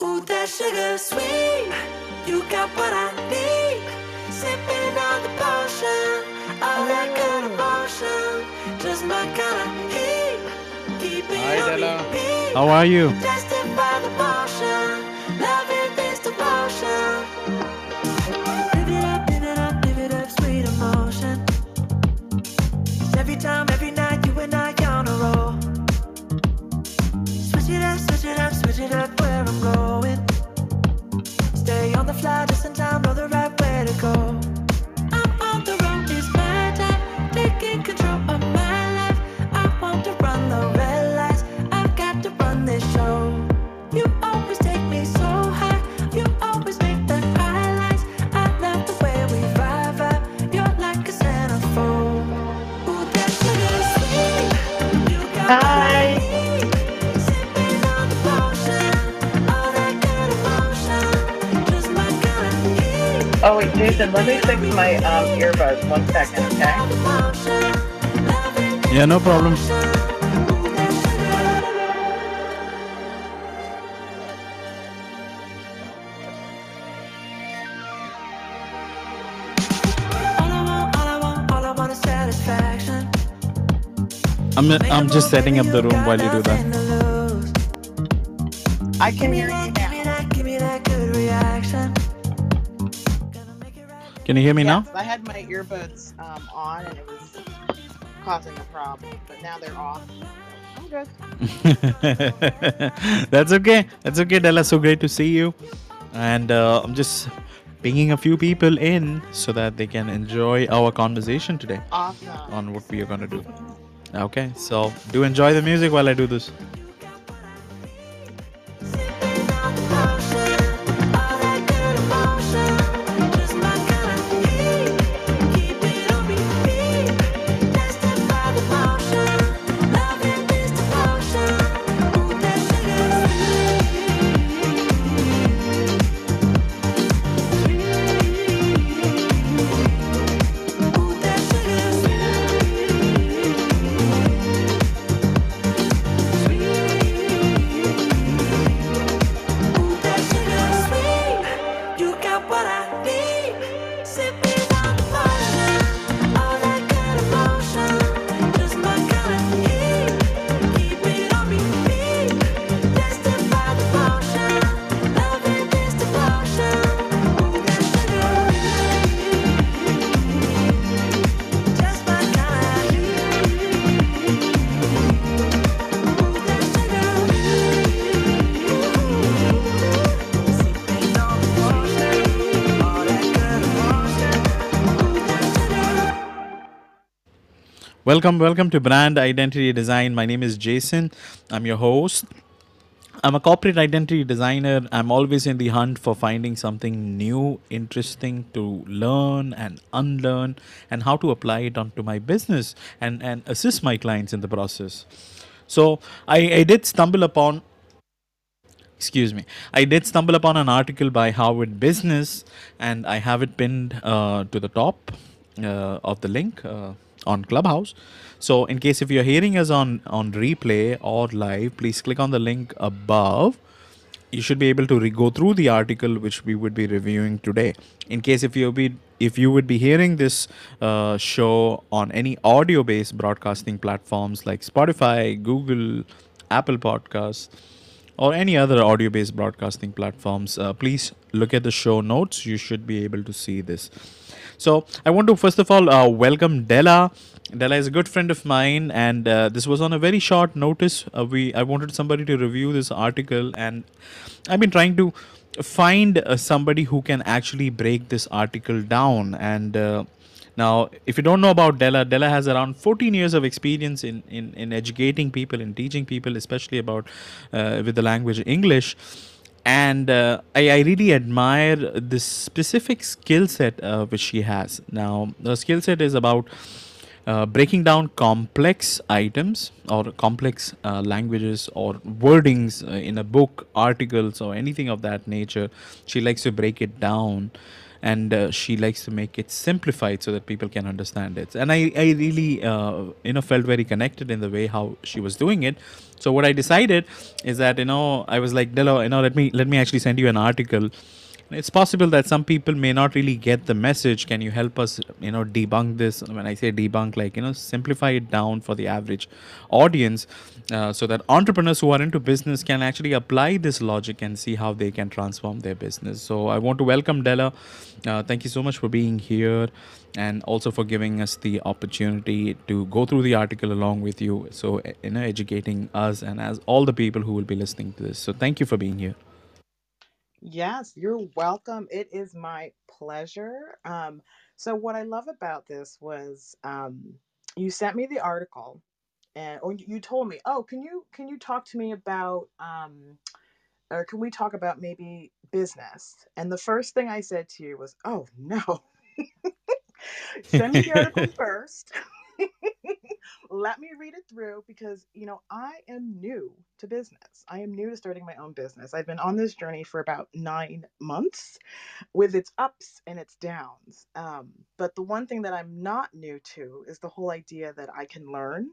Ooh, that sugar sweet. You got what I need. Sipping on the potion. All that good emotion. Just my kind of heat. Keep it Hi, on Dela. How are you? Tested where I'm going. Stay on the fly just in time, know the right way to go. Oh wait, Jaison, let me fix my um, earbuds. One second, okay? Yeah, no problem. I'm I'm just setting up the room while you do that. I can hear you Can you hear me now? I had my earbuds um, on and it was causing a problem, but now they're off. I'm good. That's okay. That's okay, Dela. So great to see you. And uh, I'm just pinging a few people in so that they can enjoy our conversation today Awesome. on what we are going to do. Okay, so do enjoy the music while I do this. Welcome, welcome to Brand Identity Design. My name is Jaison. I'm your host. I'm a corporate identity designer. I'm always in the hunt for finding something new, interesting to learn and unlearn, and how to apply it onto my business and, and assist my clients in the process. So I, I did stumble upon excuse me i did stumble upon an article by harvard business and i have it pinned uh, to the top uh, of the link uh, on clubhouse so in case if you're hearing us on on replay or live please click on the link above you should be able to go through the article which we would be reviewing today in case if you be if you would be hearing this uh, show on any audio based broadcasting platforms like spotify google apple podcasts or any other audio based broadcasting platforms, uh, please look at the show notes. You should be able to see this. So, I want to first of all uh, welcome Dela. Dela is a good friend of mine, and uh, this was on a very short notice. Uh, we I wanted somebody to review this article, and I've been trying to find uh, somebody who can actually break this article down and uh, now, if you don't know about Dela, Dela has around 14 years of experience in, in, in educating people, in teaching people, especially about uh, with the language English. And uh, I, I really admire this specific skill set uh, which she has. Now, the skill set is about uh, breaking down complex items or complex uh, languages or wordings uh, in a book, articles, or anything of that nature. She likes to break it down and uh, she likes to make it simplified so that people can understand it. And I, I really, you know, felt very connected in the way how she was doing it. So what I decided is that you know I was like, Dela, you know, let me let me actually send you an article. It's possible that some people may not really get the message can you help us you know debunk this? When i say debunk like you know simplify it down for the average audience uh, so that entrepreneurs who are into business can actually apply this logic and see how they can transform their business. So i want to welcome dela. Uh, thank you so much for being here and also for giving us the opportunity to go through the article along with you so you know educating us and as all the people who will be listening to this so thank you for being here Yes, you're welcome. It is my pleasure. Um, so what I love about this was um, you sent me the article, and or you told me, oh, can you can you talk to me about um, or can we talk about maybe business? And the first thing I said to you was, oh no, send me the article first. let me read it through because you know i am new to business i am new to starting my own business i've been on this journey for about nine months with its ups and its downs um, but the one thing that i'm not new to is the whole idea that i can learn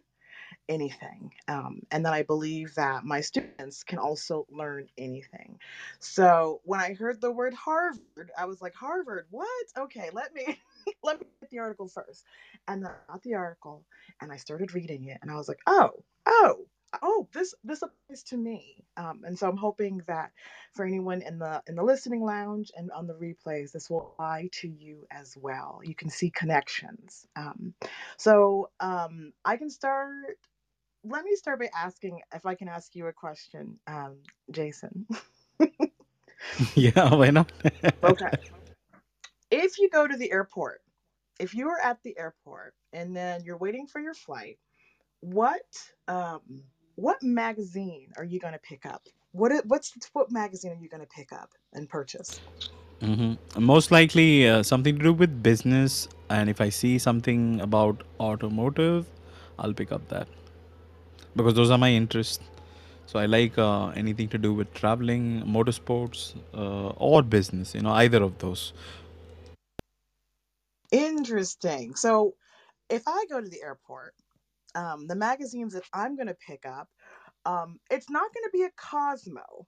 anything. Um, and then I believe that my students can also learn anything. So when I heard the word Harvard, I was like, Harvard, what? Okay, let me let me get the article first. And then I got the article and I started reading it and I was like, oh, oh, oh this this applies to me um, and so i'm hoping that for anyone in the in the listening lounge and on the replays this will apply to you as well you can see connections um, so um, i can start let me start by asking if I can ask you a question, um, Jaison. yeah, why not? okay. If you go to the airport, if you are at the airport and then you're waiting for your flight, what um, what magazine are you going to pick up? What what's what magazine are you going to pick up and purchase? Mm-hmm. Most likely uh, something to do with business, and if I see something about automotive, I'll pick up that because those are my interests. So I like uh, anything to do with traveling, motorsports, uh, or business. You know, either of those. Interesting. So if I go to the airport, um, the magazines that I'm going to pick up, um, it's not going to be a Cosmo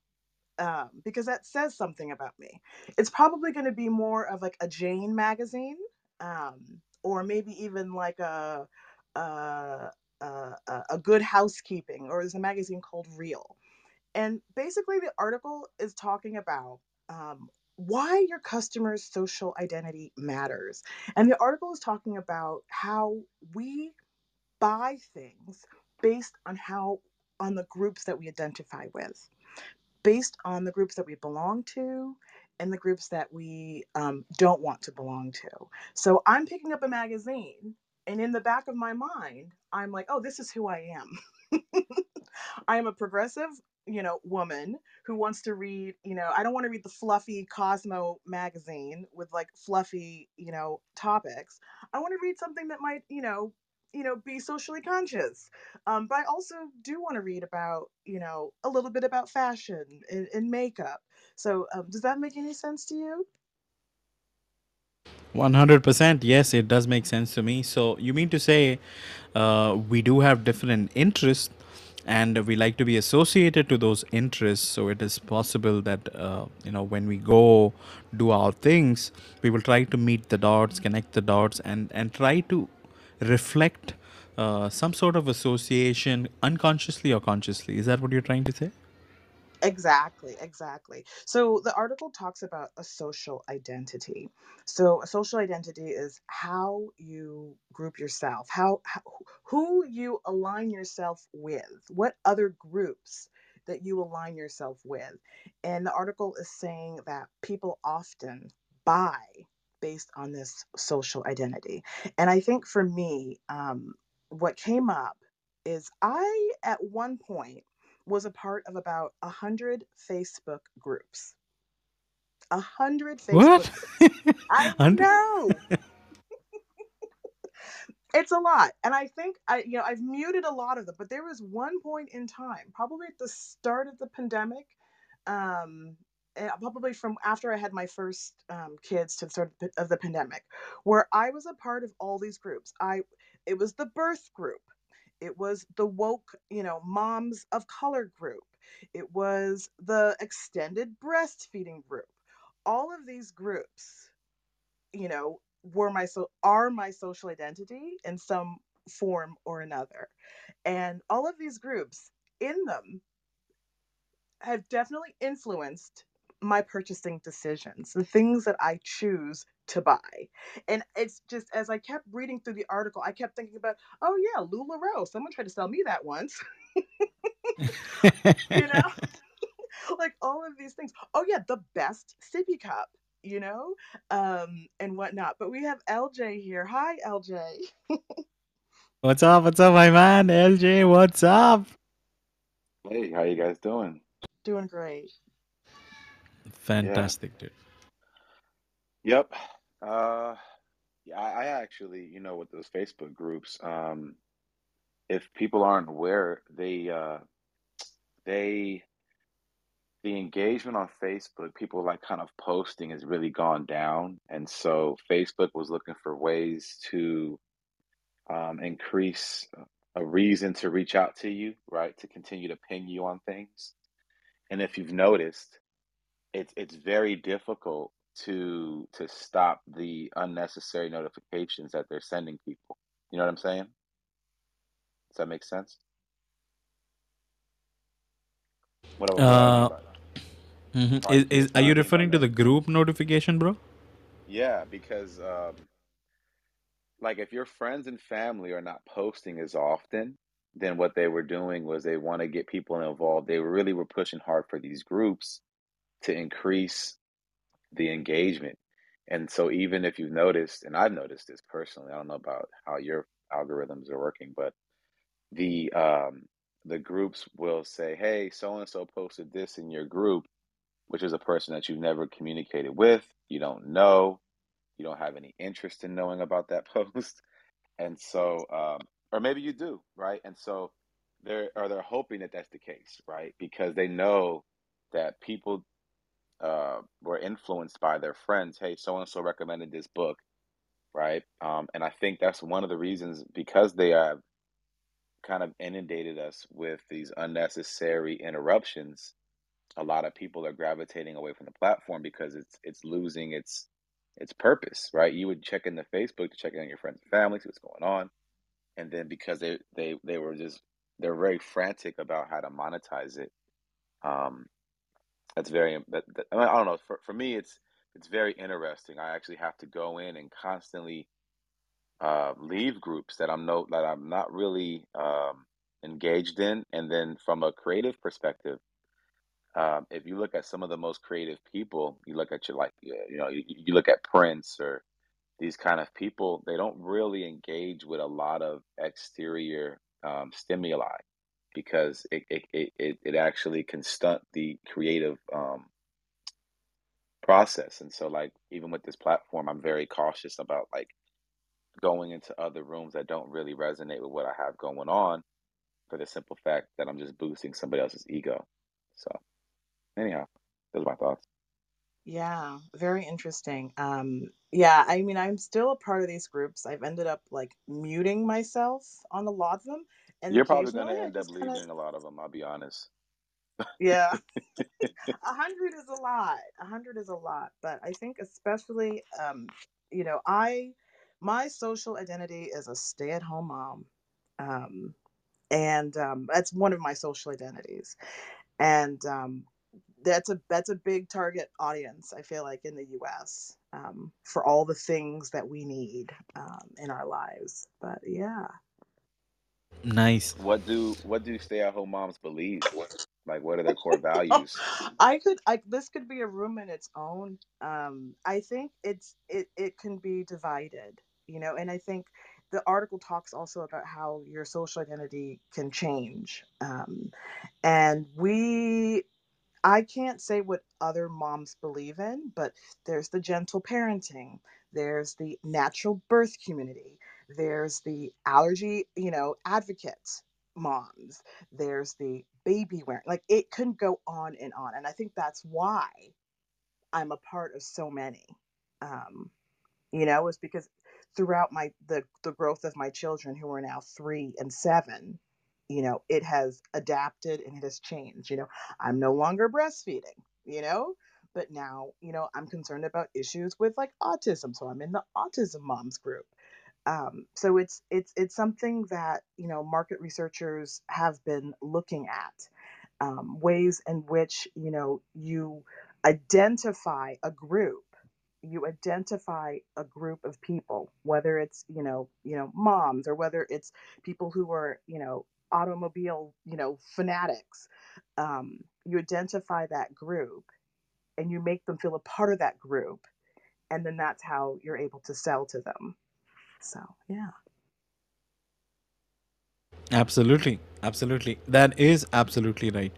um, because that says something about me. It's probably going to be more of like a Jane magazine, um, or maybe even like a, a a good housekeeping or there's a magazine called real and basically the article is talking about um, why your customer's social identity matters and the article is talking about how we buy things based on how on the groups that we identify with based on the groups that we belong to and the groups that we um, don't want to belong to so i'm picking up a magazine and in the back of my mind, I'm like, oh, this is who I am. I am a progressive, you know, woman who wants to read, you know, I don't want to read the fluffy Cosmo magazine with like fluffy, you know, topics. I want to read something that might, you know, you know, be socially conscious. Um, but I also do want to read about, you know, a little bit about fashion and, and makeup. So, um, does that make any sense to you? 100% yes it does make sense to me so you mean to say uh, we do have different interests and we like to be associated to those interests. So it is possible that uh, you know when we go do our things we will try to meet the dots connect the dots and and try to reflect uh, some sort of association unconsciously or consciously. Is that what you're trying to say Exactly, exactly. So the article talks about a social identity. So a social identity is how you group yourself, how, how who you align yourself with, what other groups that you align yourself with. And the article is saying that people often buy based on this social identity. And I think for me, um, what came up is I, at one point, was a part of about a hundred Facebook groups. A hundred Facebook what groups. I know. it's a lot. And I think I you know, I've muted a lot of them, but there was one point in time, probably at the start of the pandemic, um, eh, probably from after I had my first um, kids to the start of the pandemic, where I was a part of all these groups. I it was the birth group, it was the woke, you know, moms of color group, it was the extended breastfeeding group. All of these groups, you know, were my so are my social identity in some form or another, and all of these groups in them have definitely influenced my purchasing decisions, the things that I choose to buy. And it's just as I kept reading through the article, I kept thinking about, oh yeah, LuLaRoe. Someone tried to sell me that once. you know? like all of these things. Oh yeah, the best sippy cup, you know? Um, and whatnot. But we have LJ here. Hi, LJ. what's up? What's up, my man? LJ, what's up? Hey, how you guys doing? Doing great. Fantastic, dude. Yep. Uh, yeah, I, I actually, you know, with those Facebook groups, um, if people aren't aware, they, uh, they, the engagement on Facebook, people like kind of posting has really gone down. And so Facebook was looking for ways to, um, increase a reason to reach out to you, right? To continue to ping you on things. And if you've noticed, it's it's very difficult to to stop the unnecessary notifications that they're sending people. You know what I'm saying? Does that make sense? What, what, what I mean Uh, mhm. Is, is are you referring to the group notification, bro? Yeah, because um, like if your friends and family are not posting as often, then what they were doing was they want to get people involved. They really were pushing hard for these groups to increase the engagement. And so even if you've noticed, and I've noticed this personally, I don't know about how your algorithms are working, but the um the groups will say, "Hey, so and so posted this in your group," which is a person that you've never communicated with, you don't know, you don't have any interest in knowing about that post. And so um or maybe you do, right? And so they're or they're hoping that that's the case, right? Because they know that people uh, were influenced by their friends. Hey, so and so recommended this book, right? Um, and I think that's one of the reasons because they have kind of inundated us with these unnecessary interruptions. A lot of people are gravitating away from the platform because it's it's losing its its purpose, right? You would check into Facebook to check in on your friends and family, see what's going on, and then because they they they were just they're very frantic about how to monetize it. Um, that's very that, that, I don't know for, for me it's it's very interesting. I actually have to go in and constantly uh, leave groups that i'm no that i'm not really um, engaged in and then from a creative perspective um, if you look at some of the most creative people you look at your like you know you, you look at prince or these kind of people they don't really engage with a lot of exterior um, stimuli because it, it, it, it actually can stunt the creative um, process. And so like even with this platform, I'm very cautious about like going into other rooms that don't really resonate with what I have going on for the simple fact that I'm just boosting somebody else's ego. So anyhow, those are my thoughts. Yeah, very interesting. Um, yeah, I mean, I'm still a part of these groups. I've ended up like muting myself on a lot of them, and You're probably gonna end up just kind of, leaving a lot of them, I'll be honest. yeah, a hundred is a lot. A hundred is a lot, but I think especially, um, you know, I my social identity is a stay-at-home mom, um, and um, that's one of my social identities, and um, that's a that's a big target audience. I feel like in the U.S. Um, for all the things that we need um, in our lives. But yeah, Nice. What do what do stay at home moms believe? Like what are their core values? I could like this could be a room in its own. Um, I think it's it it can be divided, you know, and I think the article talks also about how your social identity can change. Um, and we I can't say what other moms believe in, but there's the gentle parenting, there's the natural birth community, there's the allergy, you know, advocates moms, there's the baby wearing. Like it can go on and on. And I think that's why. I'm a part of so many. Um, you know, it's because throughout my the the growth of my children who are now three and seven, you know, it has adapted and it has changed. You know, I'm no longer breastfeeding, you know, but now, you know, I'm concerned about issues with like autism. So I'm in the autism moms group. Um, so it's it's it's something that you know market researchers have been looking at um, ways in which you know you identify a group you identify a group of people whether it's you know you know moms or whether it's people who are you know automobile you know fanatics um, you identify that group and you make them feel a part of that group and then that's how you're able to sell to them so yeah Absolutely, absolutely. That is absolutely right.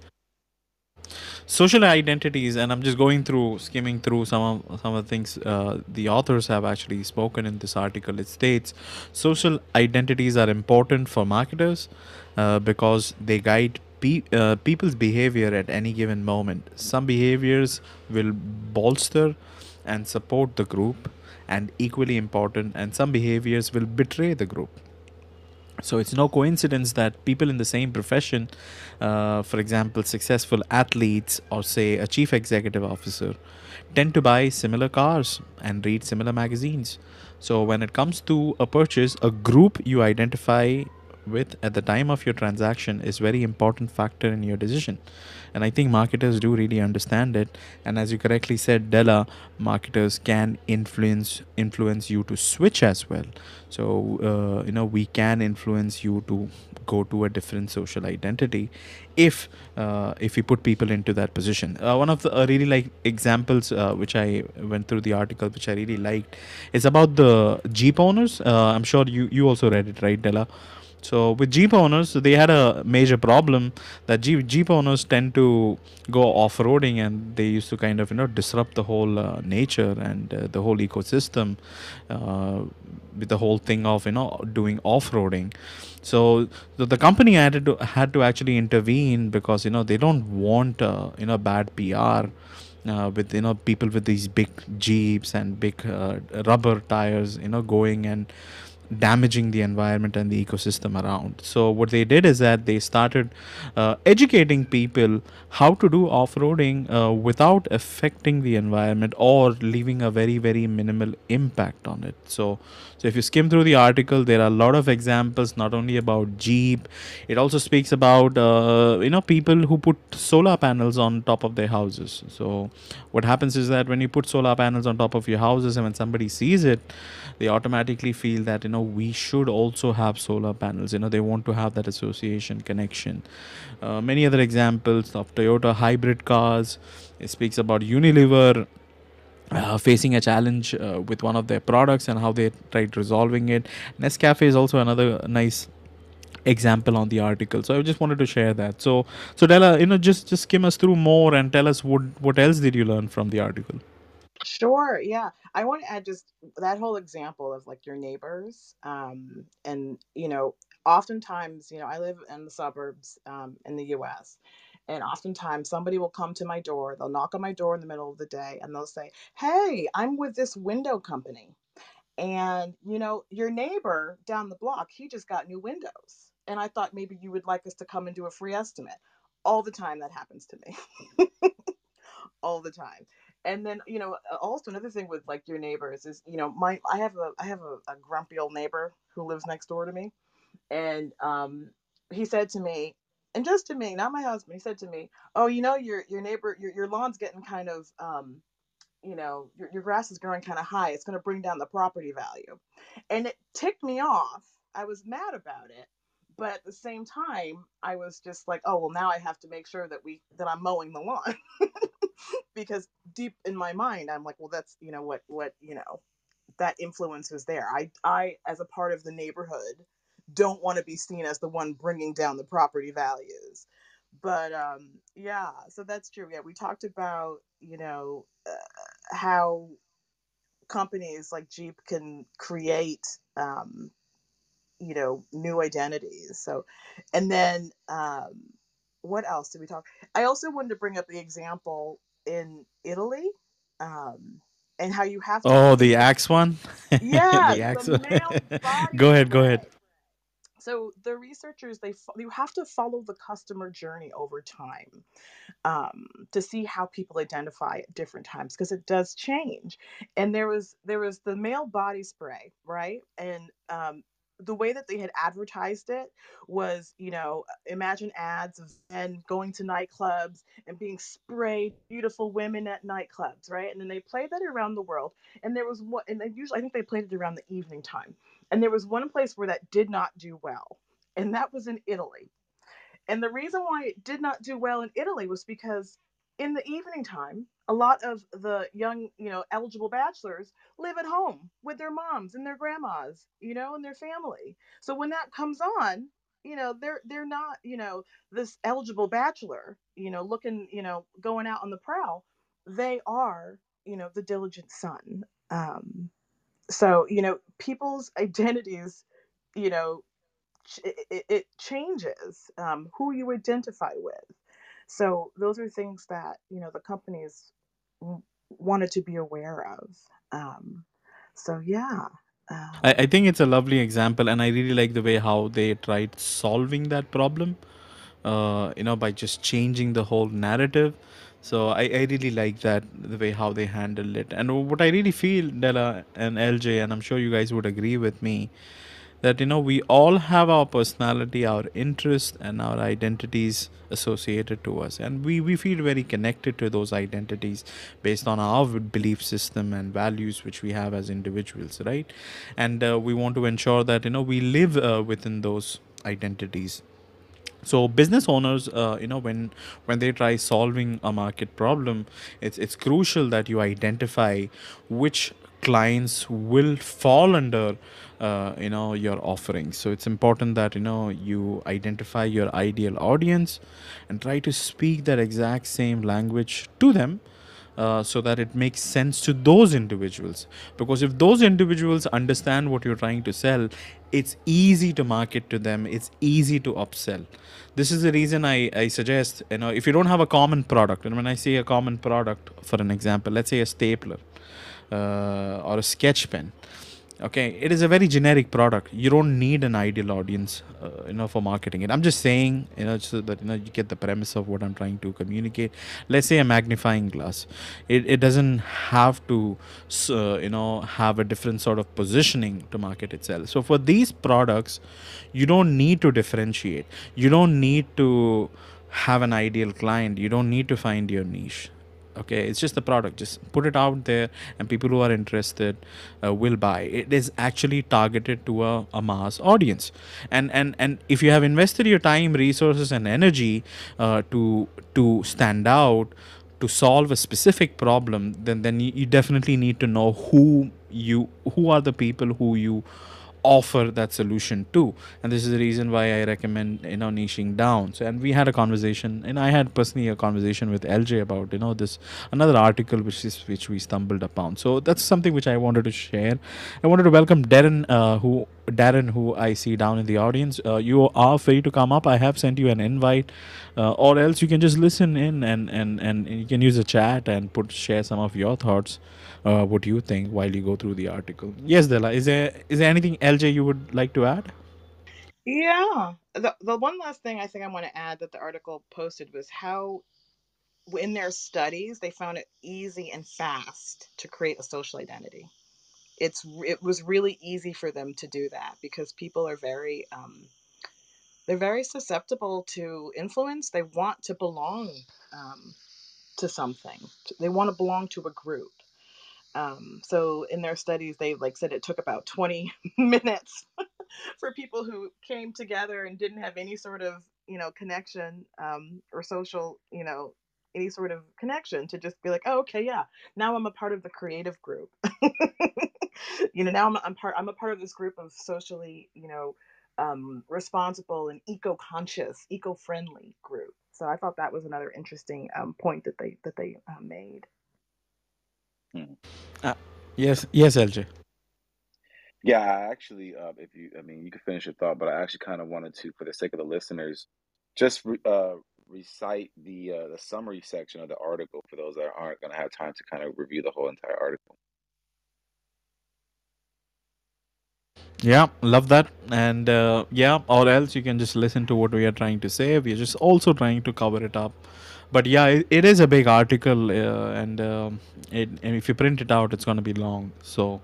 Social identities, and I'm just going through, skimming through some of some of the things uh, the authors have actually spoken in this article. It states social identities are important for marketers uh, because they guide pe- uh, people's behavior at any given moment. Some behaviors will bolster and support the group, and equally important, and some behaviors will betray the group so it's no coincidence that people in the same profession, uh, for example, successful athletes or say a chief executive officer, tend to buy similar cars and read similar magazines. So when it comes to a purchase, a group you identify with at the time of your transaction is very important factor in your decision and i think marketers do really understand it. And as you correctly said dela marketers can influence influence you to switch as well. So uh, you know we can influence you to go to a different social identity if uh, if we put people into that position. Uh, one of the really like examples uh, which i went through the article which i really liked is about the jeep owners. Uh, i'm sure you you also read it right dela so with Jeep owners, they had a major problem that Jeep, Jeep owners tend to go off-roading and they used to kind of you know disrupt the whole uh, nature and uh, the whole ecosystem uh, with the whole thing of you know doing off-roading. So the, the company had to had to actually intervene because you know they don't want uh, you know bad PR. Uh, with you know people with these big jeeps and big uh, rubber tires you know going and damaging the environment and the ecosystem around. So what they did is that they started uh, educating people how to do off-roading uh, without affecting the environment or leaving a very very minimal impact on it. So so if you skim through the article, there are a lot of examples not only about Jeep. It also speaks about uh, you know people who put solar panels on top of their houses. So what happens is that when you put solar panels on top of your houses and when somebody sees it they automatically feel that you know we should also have solar panels you know they want to have that association connection uh, many other examples of toyota hybrid cars it speaks about unilever uh, facing a challenge uh, with one of their products and how they tried resolving it nescafe is also another nice example on the article so i just wanted to share that so so dela you know just just skim us through more and tell us what what else did you learn from the article Sure, yeah. I want to add just that whole example of like your neighbors. Um, and, you know, oftentimes, you know, I live in the suburbs um, in the US, and oftentimes somebody will come to my door, they'll knock on my door in the middle of the day, and they'll say, Hey, I'm with this window company. And, you know, your neighbor down the block, he just got new windows. And I thought maybe you would like us to come and do a free estimate. All the time that happens to me. all the time. And then, you know, also another thing with like your neighbors is, you know, my I have a I have a, a grumpy old neighbor who lives next door to me, and um, he said to me, and just to me, not my husband, he said to me, "Oh, you know, your your neighbor, your your lawn's getting kind of, um, you know, your your grass is growing kind of high. It's going to bring down the property value," and it ticked me off. I was mad about it, but at the same time, I was just like, "Oh, well, now I have to make sure that we that I'm mowing the lawn." because deep in my mind i'm like well that's you know what what you know that influence was there i i as a part of the neighborhood don't want to be seen as the one bringing down the property values but um yeah so that's true yeah we talked about you know uh, how companies like jeep can create um you know new identities so and then um what else did we talk i also wanted to bring up the example in italy um, and how you have to Oh, the axe one? yeah the axe the one. go ahead, go ahead. So the researchers they you have to follow the customer journey over time um, to see how people identify at different times because it does change. And there was there was the male body spray right? And um, the way that they had advertised it was you know imagine ads of men going to nightclubs and being sprayed beautiful women at nightclubs right? And then they played that around the world and there was one and they usually i think they played it around the evening time and there was one place where that did not do well and that was in italy and the reason why it did not do well in Italy was because in the evening time, a lot of the young, you know, eligible bachelors live at home with their moms and their grandmas, you know, and their family. So when that comes on, you know, they're they're not, you know, this eligible bachelor, you know, looking, you know, going out on the prowl. They are, you know, the diligent son. Um, so, you know, people's identities, you know, ch- it, it changes um, who you identify with. So those are things that you know the companies w- wanted to be aware of. Um, so yeah, I, um, I think it's a lovely example, and I really like the way how they tried solving that problem. Uh, you know, by just changing the whole narrative. So I, I really like that the way how they handled it. And what I really feel, Dela and LJ, and I'm sure you guys would agree with me, that you know we all have our personality our interests and our identities associated to us. And we, we feel very connected to those identities based on our belief system and values which we have as individuals right? And uh, we want to ensure that you know we live uh, within those identities so business owners uh, you know when when they try solving a market problem it's it's crucial that you identify which clients will fall under uh, you know your offerings so it's important that you know you identify your ideal audience and try to speak that exact same language to them uh, so that it makes sense to those individuals. Because if those individuals understand what you're trying to sell, it's easy to market to them, it's easy to upsell. This is the reason I, I suggest, you know, if you don't have a common product, and when I say a common product, for an example, let's say a stapler uh, or a sketch pen okay it is a very generic product. You don't need an ideal audience uh, you know for marketing it. I'm just saying you know so that you know you get the premise of what i'm trying to communicate. Let's say a magnifying glass. It, it doesn't have to uh, you know have a different sort of positioning to market itself. So for these products you don't need to differentiate. You don't need to have an ideal client. You don't need to find your niche okay it's just the product. Just put it out there and people who are interested uh, will buy. It is actually targeted to a, a mass audience. And and and if you have invested your time resources and energy uh, to to stand out to solve a specific problem then then you, you definitely need to know who you who are the people who you offer that solution to and this is the reason why i recommend you know niching down. So and we had a conversation and i had personally a conversation with lj about you know this another article which is which we stumbled upon. So that's something which i wanted to share. I wanted to welcome darren uh, who darren who i see down in the audience. Uh, you are free to come up. I have sent you an invite. Uh, or else you can just listen in and and and you can use the chat and put share some of your thoughts uh, what do you think while you go through the article. Yes, Dela, is there is there anything LJ you would like to add? yeah. The the one last thing I think I want to add that the article posted was how in their studies they found it easy and fast to create a social identity. It's it was really easy for them to do that because people are very um, they're very susceptible to influence. They want to belong um, to something. They want to belong to a group. Um, so in their studies, they like said it took about 20 minutes for people who came together and didn't have any sort of you know connection um, or social you know any sort of connection to just be like oh okay yeah now i'm a part of the creative group. You know now I'm, I'm part i'm a part of this group of socially you know um, responsible and eco-conscious eco-friendly group. So i thought that was another interesting um, point that they that they uh, made Mhm. Uh, yes, yes, LJ. Yeah, I actually, uh, if you, I mean, you can finish your thought, but I actually kind of wanted to, for the sake of the listeners, just re- uh, recite the uh, the summary section of the article for those that aren't going to have time to kind of review the whole entire article. Yeah, love that. And uh, yeah, or else you can just listen to what we are trying to say. We're just also trying to cover it up. But yeah, it, it is a big article, uh, and, um it, and if you print it out, it's going to be long. So,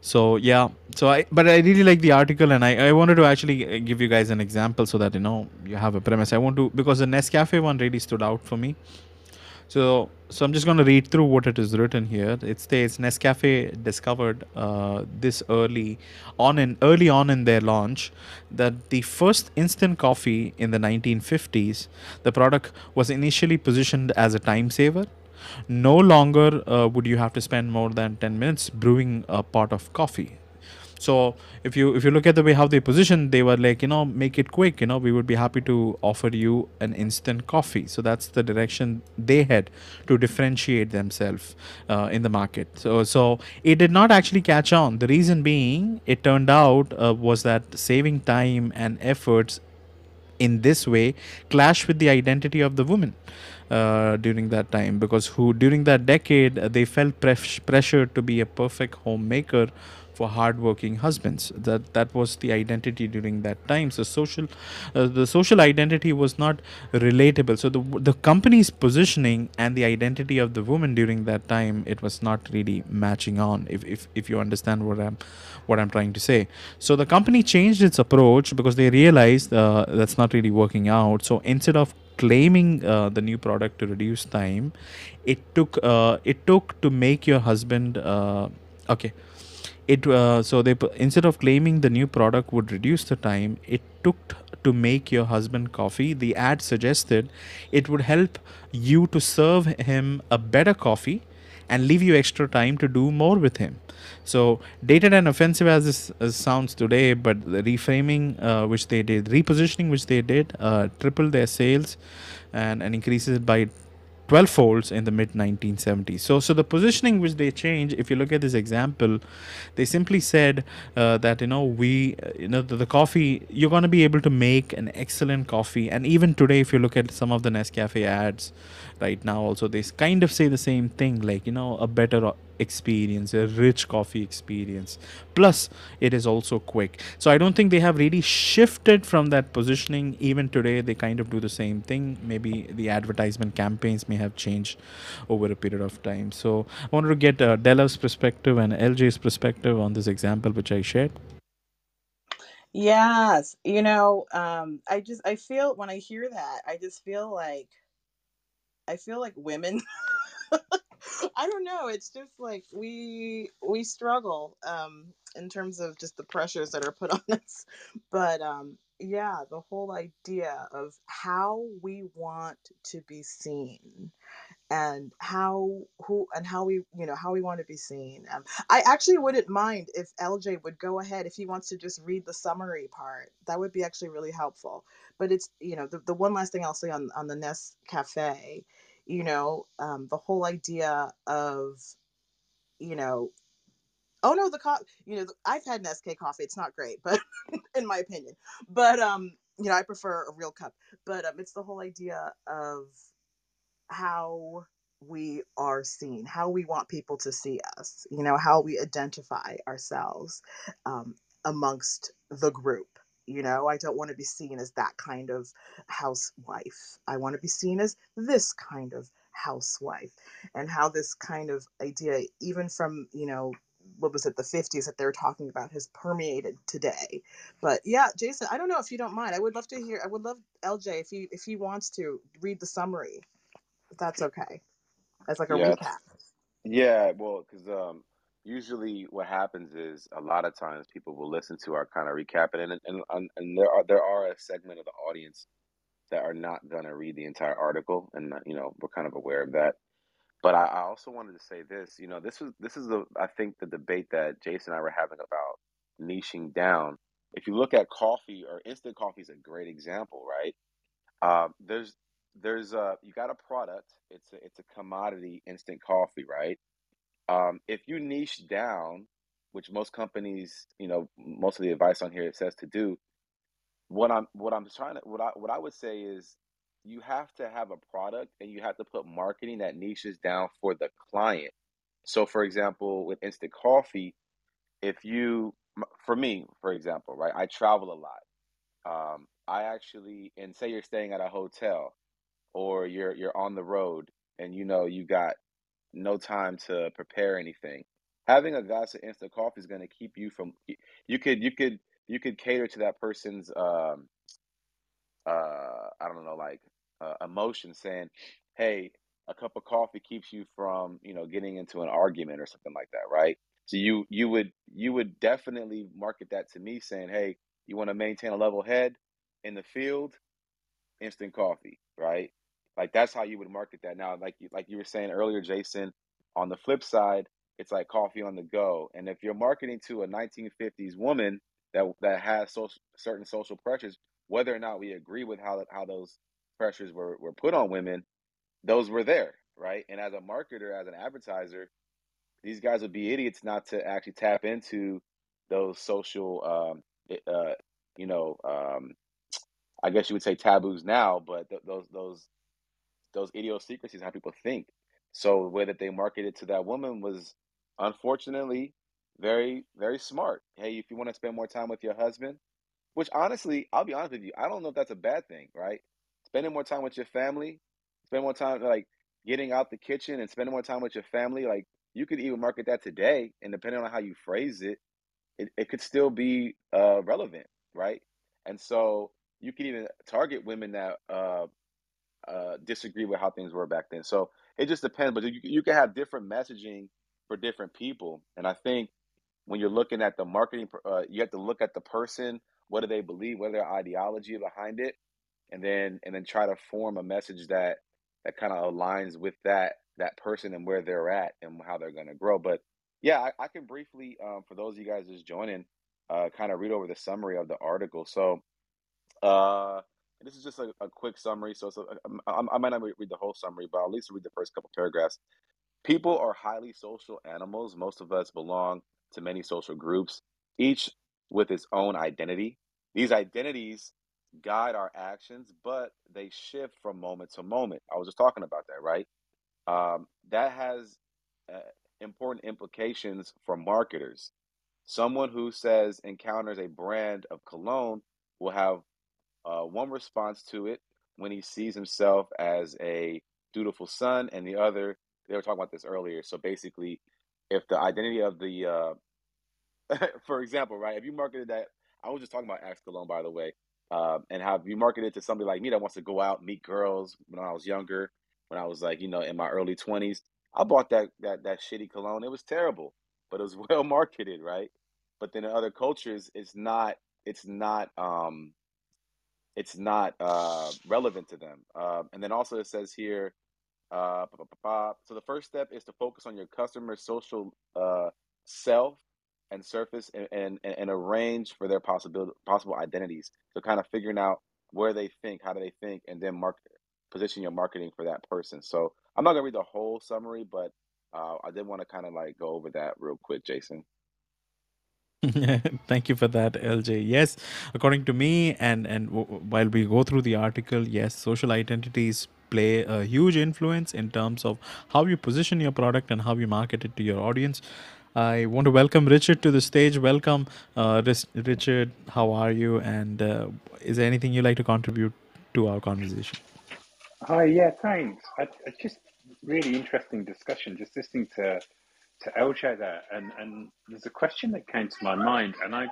so yeah. So I, but I really like the article, and I, I wanted to actually uh, give you guys an example so that you know you have a premise. I want to because the Nescafe one really stood out for me. So, so I'm just going to read through what it is written here. It states Nescafe discovered uh, this early on in early on in their launch that the first instant coffee in the 1950s, the product was initially positioned as a time saver. No longer uh, would you have to spend more than 10 minutes brewing a pot of coffee so if you if you look at the way how they positioned they were like you know make it quick you know we would be happy to offer you an instant coffee. So that's the direction they had to differentiate themselves uh, in the market. So so it did not actually catch on. The reason being it turned out uh, was that saving time and efforts in this way clash with the identity of the woman uh, during that time. Because who during that decade uh, they felt pres- pressured to be a perfect homemaker for hardworking husbands. That that was the identity during that time. So social uh, the social identity was not relatable. So the the company's positioning and the identity of the woman during that time it was not really matching on if if, if you understand what i'm what i'm trying to say. So the company changed its approach because they realized uh, that's not really working out. So instead of claiming uh, the new product to reduce time it took uh, it took to make your husband uh, okay it uh, so they instead of claiming the new product would reduce the time it took to make your husband coffee. The ad suggested it would help you to serve him a better coffee and leave you extra time to do more with him. So dated and offensive as this uh, sounds today but the reframing uh, which they did repositioning which they did uh, tripled their sales and, and increases it by 12 folds in the mid 1970s. So, so the positioning which they changed, if you look at this example, they simply said uh, that you know we, you know, the, the coffee you're going to be able to make an excellent coffee, and even today, if you look at some of the Nescafe ads, right now also they kind of say the same thing, like you know a better experience, a rich coffee experience. Plus, it is also quick. So I don't think they have really shifted from that positioning. Even today, they kind of do the same thing. Maybe the advertisement campaigns may have changed over a period of time. So I wanted to get uh, Dela's perspective and LJ's perspective on this example which I shared. Yes, you know, um, I just I feel when I hear that, I just feel like I feel like women. I don't know. It's just like we we struggle um, in terms of just the pressures that are put on us. But um, yeah, the whole idea of how we want to be seen and how who and how we you know how we want to be seen um, i actually wouldn't mind if lj would go ahead if he wants to just read the summary part that would be actually really helpful but it's you know the, the one last thing i'll say on on the nest cafe you know um, the whole idea of you know oh no the co- you know i've had nescafe coffee it's not great but in my opinion but um you know i prefer a real cup but um it's the whole idea of how we are seen, how we want people to see us, you know, how we identify ourselves um, amongst the group. You know, I don't want to be seen as that kind of housewife. I want to be seen as this kind of housewife. And how this kind of idea, even from, you know, what was it, the 50s that they're talking about, has permeated today. But yeah, Jaison, I don't know if you don't mind. I would love to hear, I would love LJ if he if he wants to read the summary if that's okay, as like a Yeah, recap. yeah. Well, because um, usually what happens is a lot of times people will listen to our kind of recap, and and and, and there are there are a segment of the audience that are not gonna read the entire article, and uh, you know we're kind of aware of that. But I, I also wanted to say this. You know, this was this is the I think the debate that Jaison and I were having about niching down. If you look at coffee or instant coffee is a great example, right? Um, there's there's a you got a product. It's a, it's a commodity instant coffee, right? Um, if you niche down, which most companies, you know, most of the advice on here it says to do, what I'm what I'm trying to what I what I would say is you have to have a product and you have to put marketing that niches down for the client. So, for example, with instant coffee, if you, for me, for example, right, I travel a lot. Um, I actually, and say you're staying at a hotel or you're you're on the road and you know you got no time to prepare anything. Having a glass of instant coffee is going to keep you from you could you could you could cater to that person's um uh I don't know like uh, emotion saying, "Hey, a cup of coffee keeps you from, you know, getting into an argument or something like that, right?" So you you would you would definitely market that to me saying, "Hey, you want to maintain a level head in the field? Instant coffee, right?" Like that's how you would market that. Now, like you like you were saying earlier, Jaison, on the flip side, it's like coffee on the go. And if you're marketing to a 1950s woman that that has certain social pressures, whether or not we agree with how how those pressures were were put on women, those were there, right? And as a marketer, as an advertiser, these guys would be idiots not to actually tap into those social, um, uh, you know, um, I guess you would say taboos now, but th- those those those idiosyncrasies how people think. So the way that they marketed to that woman was unfortunately very very smart. Hey, if you want to spend more time with your husband, which honestly, I'll be honest with you, I don't know if that's a bad thing, right? Spending more time with your family, spend more time like getting out the kitchen and spending more time with your family. Like you could even market that today, and depending on how you phrase it, it, it could still be uh, relevant, right? And so you can even target women that uh, uh, disagree with how things were back then. So it just depends, but you, you can have different messaging for different people. And I think when you're looking at the marketing, uh, you have to look at the person. What do they believe? What their ideology behind it? And then and then try to form a message that that kind of aligns with that that person and where they're at and how they're going to grow. But yeah, I, I can briefly, um, for those of you guys just joining, uh, kind of read over the summary of the article. So uh, this is just a, a quick summary. So, um, I, I might not read the whole summary, but I'll at least read the first couple paragraphs. People are highly social animals. Most of us belong to many social groups, each with its own identity. These identities guide our actions, but they shift from moment to moment. I was just talking about that, right? Um, that has uh, important implications for marketers. Someone who says encounters a brand of cologne will have uh, one response to it when he sees himself as a dutiful son, and the other, they were talking about this earlier. So basically, if the identity of the, uh, for example, right, if you marketed that, I was just talking about Axe Cologne, by the way, uh, and have you marketed to somebody like me that wants to go out, meet girls when I was younger, when I was like, you know, in my early 20s, I bought that, that, that shitty cologne. It was terrible, but it was well marketed, right? But then in other cultures, it's not, it's not, um, it's not uh, relevant to them. Uh, and then also it says here, uh, so the first step is to focus on your customer's social uh, self and surface and, and, and arrange for their possible possible identities. So kind of figuring out where they think, how do they think, and then mark position your marketing for that person. So I'm not gonna read the whole summary, but uh, I did want to kind of like go over that real quick, Jaison. Thank you for that, LJ. Yes, according to me, and and w- while we go through the article, yes, social identities play a huge influence in terms of how you position your product and how you market it to your audience. I want to welcome Richard to the stage. Welcome, uh, Richard. How are you? And uh, is there anything you'd like to contribute to our conversation? Hi, yeah, thanks. I, I just really interesting discussion. Just listening to to LJ there, and, and there's a question that came to my mind, and I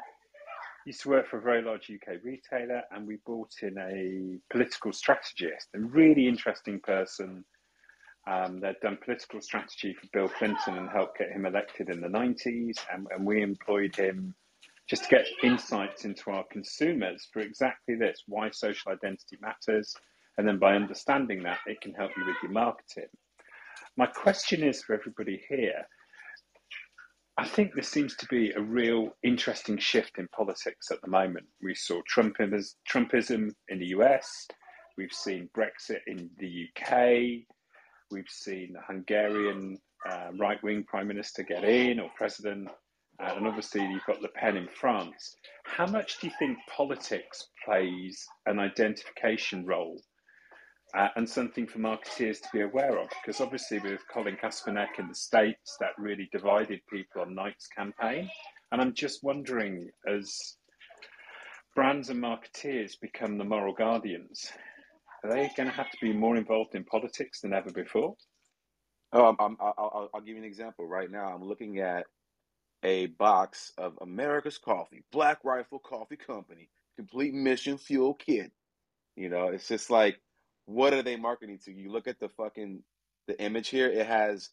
used to work for a very large UK retailer, and we brought in a political strategist, a really interesting person. Um, they'd done political strategy for Bill Clinton and helped get him elected in the 90s, and, and we employed him just to get insights into our consumers for exactly this why social identity matters. And then by understanding that, it can help you with your marketing. My question is for everybody here I think there seems to be a real interesting shift in politics at the moment. We saw Trumpism, Trumpism in the US, we've seen Brexit in the UK, we've seen the Hungarian uh, right wing prime minister get in or president, uh, and obviously you've got Le Pen in France. How much do you think politics plays an identification role uh, and something for marketeers to be aware of. Because obviously, with Colin Kaepernick in the States, that really divided people on Nike's campaign. And I'm just wondering, as brands and marketeers become the moral guardians, are they going to have to be more involved in politics than ever before? Oh, I'm, I'm, I'll, I'll give you an example. Right now, I'm looking at a box of America's Coffee, Black Rifle Coffee Company, complete mission fuel kit. You know, it's just like, what are they marketing to? You look at the fucking the image here. It has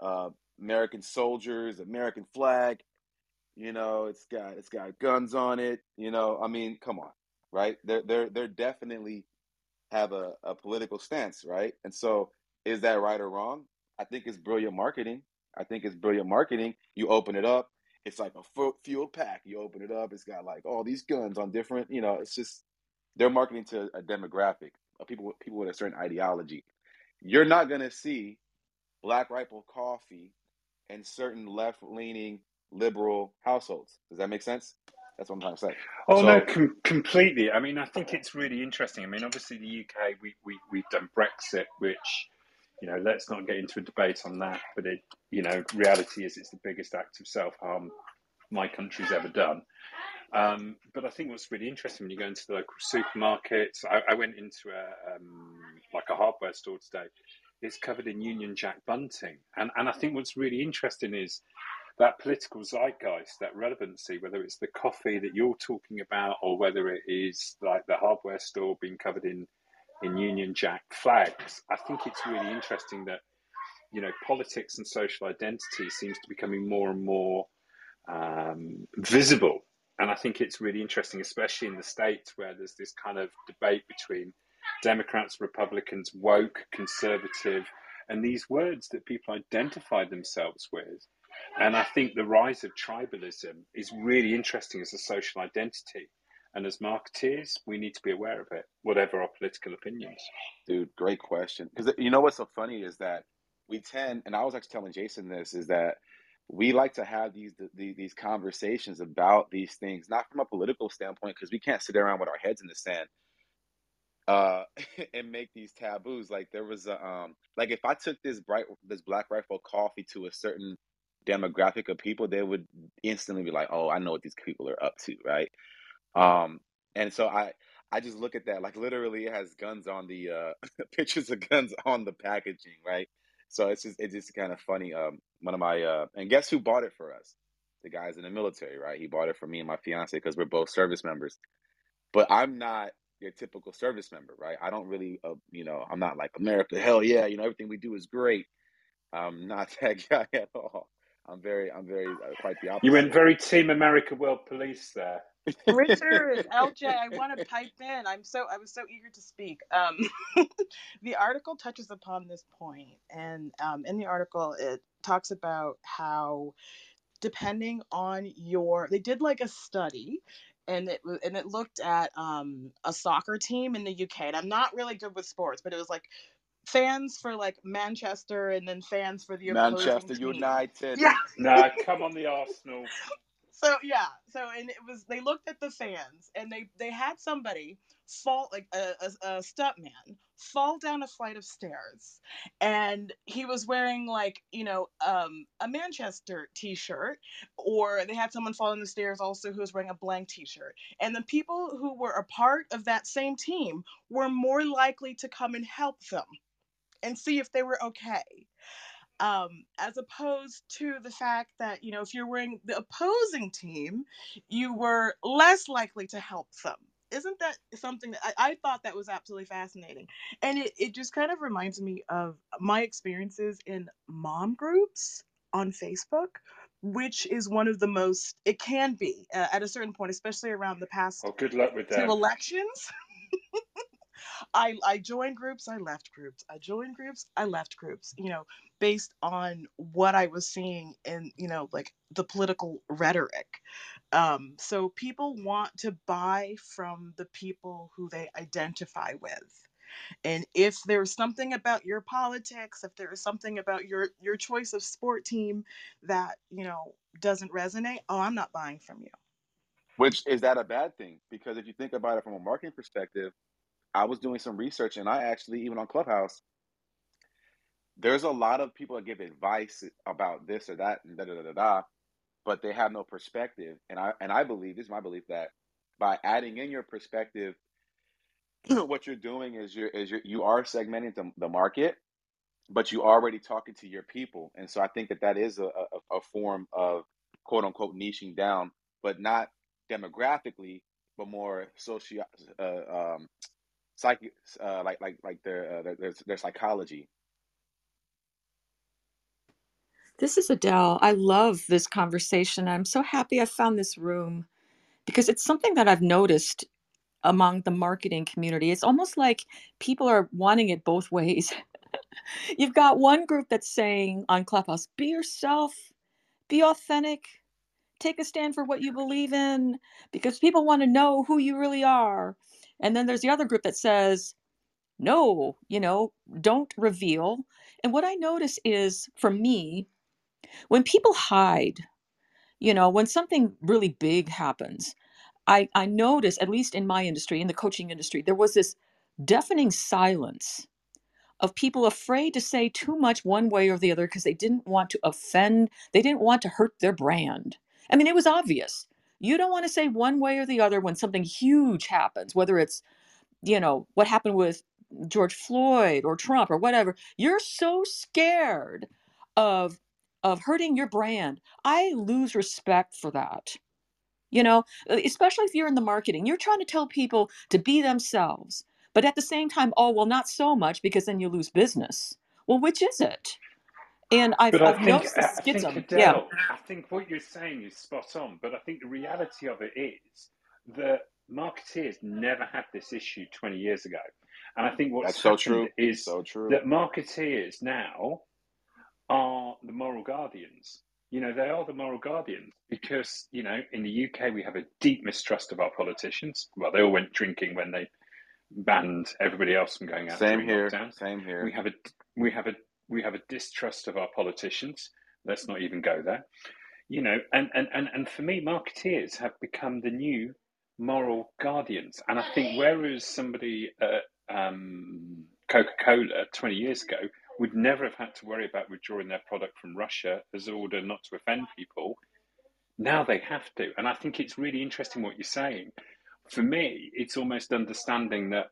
uh, American soldiers, American flag. You know, it's got it's got guns on it. You know, I mean, come on, right? They're they're they're definitely have a, a political stance, right? And so, is that right or wrong? I think it's brilliant marketing. I think it's brilliant marketing. You open it up, it's like a fuel pack. You open it up, it's got like all these guns on different, you know, it's just they're marketing to a demographic people people with a certain ideology. You're not going to see Black Rifle coffee in certain left leaning liberal households. Does that make sense? That's what I'm trying to say. Oh so, no, com- completely. I mean, I think it's really interesting. I mean, obviously the UK, we we we've done Brexit, which you know, let's not get into a debate on that. But it, you know, reality is it's the biggest act of self harm my country's ever done. Um, but I think what's really interesting when you go into the local supermarkets, I, I went into a um, like a hardware store today. It's covered in Union Jack bunting, and and I think what's really interesting is that political zeitgeist, that relevancy, whether it's the coffee that you're talking about, or whether it is like the hardware store being covered in in Union Jack flags. I think it's really interesting that you know politics and social identity seems to be becoming more and more um, visible, and I think it's really interesting, especially in the states where there's this kind of debate between Democrats, Republicans, woke, conservative, and these words that people identify themselves with. And I think the rise of tribalism is really interesting as a social identity and as marketeers, we need to be aware of it, whatever our political opinions. Dude, great question. Because you know what's so funny is that we tend, and I was actually telling Jaison this, is that we like to have these the, these conversations about these things, not from a political standpoint, because we can't sit around with our heads in the sand uh, and make these taboos. Like there was a um, like if I took this bright this Black Rifle coffee to a certain demographic of people, they would instantly be like, "Oh, I know what these people are up to," right? Um, and so I I just look at that like literally it has guns on the uh, pictures of guns on the packaging, right? So it's just it's just kind of funny. Um, one of my uh, and guess who bought it for us? The guys in the military, right? He bought it for me and my fiance because we're both service members. But I'm not your typical service member, right? I don't really, uh, you know, I'm not like America. Hell yeah, you know, everything we do is great. I'm not that guy at all. I'm very, I'm very uh, quite the opposite. You went very Team America World Police there. Richard, LJ, I want to pipe in. I'm so I was so eager to speak. Um, the article touches upon this point, and um, in the article it talks about how, depending on your, they did like a study, and it and it looked at um, a soccer team in the UK. And I'm not really good with sports, but it was like fans for like Manchester and then fans for the Manchester United. Yeah. nah, come on the Arsenal so yeah so and it was they looked at the fans and they they had somebody fall like a, a, a stunt man fall down a flight of stairs and he was wearing like you know um, a manchester t-shirt or they had someone fall down the stairs also who was wearing a blank t-shirt and the people who were a part of that same team were more likely to come and help them and see if they were okay um, as opposed to the fact that you know if you're wearing the opposing team you were less likely to help them isn't that something that I, I thought that was absolutely fascinating and it, it just kind of reminds me of my experiences in mom groups on facebook which is one of the most it can be uh, at a certain point especially around the past oh good luck with that two elections I I joined groups, I left groups. I joined groups, I left groups. You know, based on what I was seeing in you know like the political rhetoric. Um, so people want to buy from the people who they identify with. And if there's something about your politics, if there's something about your your choice of sport team that you know doesn't resonate, oh, I'm not buying from you. Which is that a bad thing? Because if you think about it from a marketing perspective, I was doing some research, and I actually even on Clubhouse, there's a lot of people that give advice about this or that and da da da da da, but they have no perspective. And I and I believe this is my belief that by adding in your perspective, what you're doing is you're is you're, you are segmenting the, the market, but you are already talking to your people, and so I think that that is a, a, a form of quote unquote niching down, but not demographically, but more socio uh, um, psych uh, like like like their, uh, their their psychology. This is Adele. I love this conversation. I'm so happy I found this room because it's something that I've noticed among the marketing community. It's almost like people are wanting it both ways. You've got one group that's saying on Clubhouse, be yourself, be authentic, take a stand for what you believe in, because people want to know who you really are. And then there's the other group that says, no, you know, don't reveal. And what I notice is for me, when people hide, you know, when something really big happens, I, I notice, at least in my industry, in the coaching industry, there was this deafening silence of people afraid to say too much one way or the other because they didn't want to offend, they didn't want to hurt their brand. I mean, it was obvious. You don't want to say one way or the other when something huge happens, whether it's, you know, what happened with George Floyd or Trump or whatever. You're so scared of of hurting your brand. I lose respect for that. You know, uh, especially if you're in the marketing, you're trying to tell people to be themselves. But at the same time, oh, well, not so much because then you lose business. Well, which is it? And I've, I I've think noticed the I think schism. Yeah. I think what you're saying is spot on. But I think the reality of it is that marketeers never had this issue 20 years ago. And I think what's That's so true. is So true. that marketeers now are the moral guardians. You know, they are the moral guardians because, you know, in the UK, we have a deep mistrust of our politicians. Well, they all went drinking when they banned everybody else from going out Same here. lockdown. Same We have a we have a we have a distrust of our politicians. Let's not even go there. You know, and and and, and for me, marketeers have become the new moral guardians. And I think whereas somebody at um, Coca Cola 20 years ago would never have had to worry about withdrawing their product from Russia as order not to offend people, now they have to. And I think it's really interesting what you're saying. For me, it's almost understanding that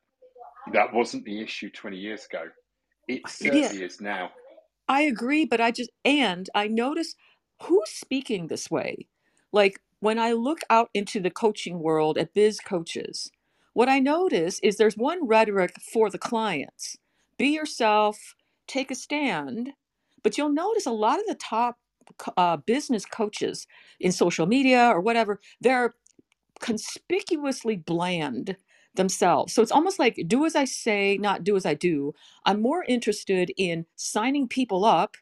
that wasn't the issue 20 years ago. It Yeah. certainly is now. I agree, but I just, and I notice who's speaking this way. Like when I look out into the coaching world at biz coaches, what I notice is there's one rhetoric for the clients be yourself, take a stand. But you'll notice a lot of the top uh, business coaches in social media or whatever, they're conspicuously bland themselves. So it's almost like do as I say, not do as I do. I'm more interested in signing people up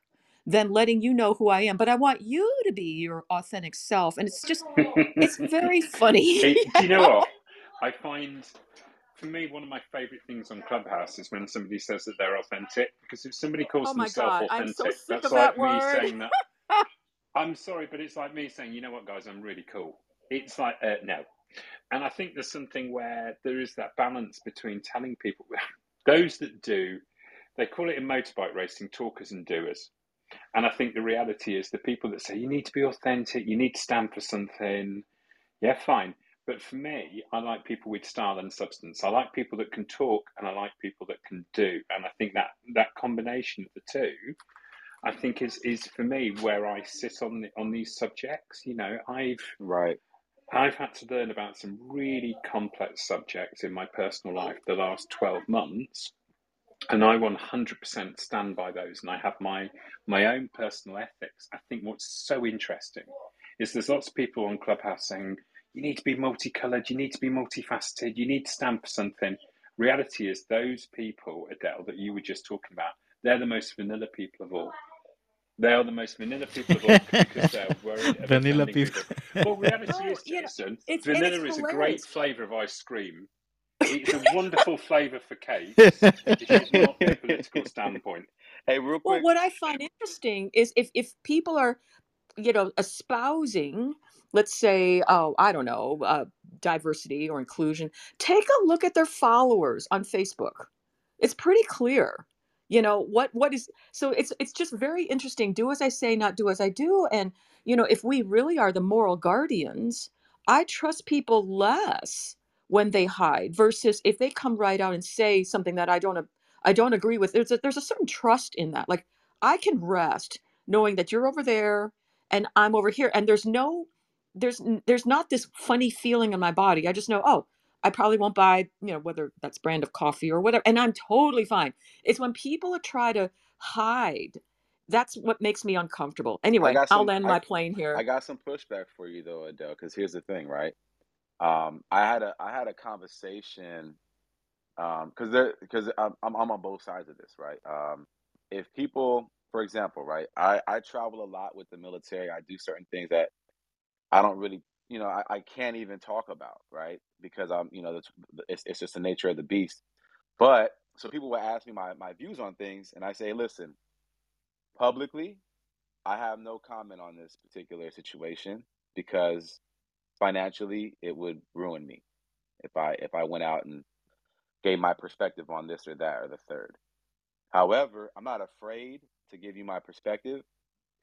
than letting you know who I am. But I want you to be your authentic self. And it's just, it's very funny. It, you know what? I find, for me, one of my favourite things on Clubhouse is when somebody says that they're authentic. Because if somebody calls oh themselves God. I'm so authentic, that's like that me word. saying that. I'm sorry, but it's like me saying, you know what, guys, I'm really cool. It's like, uh, no. And I think there's something where there is that balance between telling people, those that do, they call it in motorbike racing talkers and doers. And I think the reality is the people that say you need to be authentic, you need to stand for something, yeah, fine. But for me, I like people with style and substance. I like people that can talk and I like people that can do. And I think that that combination of the two, I think is is for me where I sit on the, on these subjects. You know, I've Right. I've had to learn about some really complex subjects in my personal life the last 12 months and I 100% stand by those and I have my my own personal ethics. I think what's so interesting is there's lots of people on Clubhouse saying you need to be multicolored, you need to be multifaceted, you need to stand for something. Reality is those people, Adele, that you were just talking about, they're the most vanilla people of all. They are the most vanilla people of all because they're worried of Vanilla people. Well, reality Oh, is, you know, Jaison, it's and it's vanilla is a great flavour of ice cream. It's a wonderful flavour for cakes. It is not a political standpoint. Hey, real Well, quick. what I find interesting is if if people are, you know, espousing, let's say, oh, I don't know, uh, diversity or inclusion, take a look at their followers on Facebook. It's pretty clear. You know, what what is so it's it's just very interesting. Do as I say, not do as I do. And you know, if we really are the moral guardians, I trust people less when they hide versus if they come right out and say something that I don't I don't agree with. There's a, there's a certain trust in that. Like I can rest knowing that you're over there and I'm over here, and there's no there's there's not this funny feeling in my body. I just know, oh, I probably won't buy, you know, whether that's brand of coffee or whatever, and I'm totally fine. It's when people try to hide that's what makes me uncomfortable. Anyway, got I'll some land I my plane here. I got some pushback for you though, Adele, because here's the thing, right? Um, I had a I had a conversation um, because there because I'm I'm I'm on both sides of this, right? Um, if people, for example, right, I I travel a lot with the military. I do certain things that I don't really, you know, I, I can't even talk about, right? Because I'm, you know, it's it's just the nature of the beast. But so people will ask me my my views on things, and I say, listen, publicly, I have no comment on this particular situation because financially it would ruin me if I if I went out and gave my perspective on this or that or the third. However, I'm not afraid to give you my perspective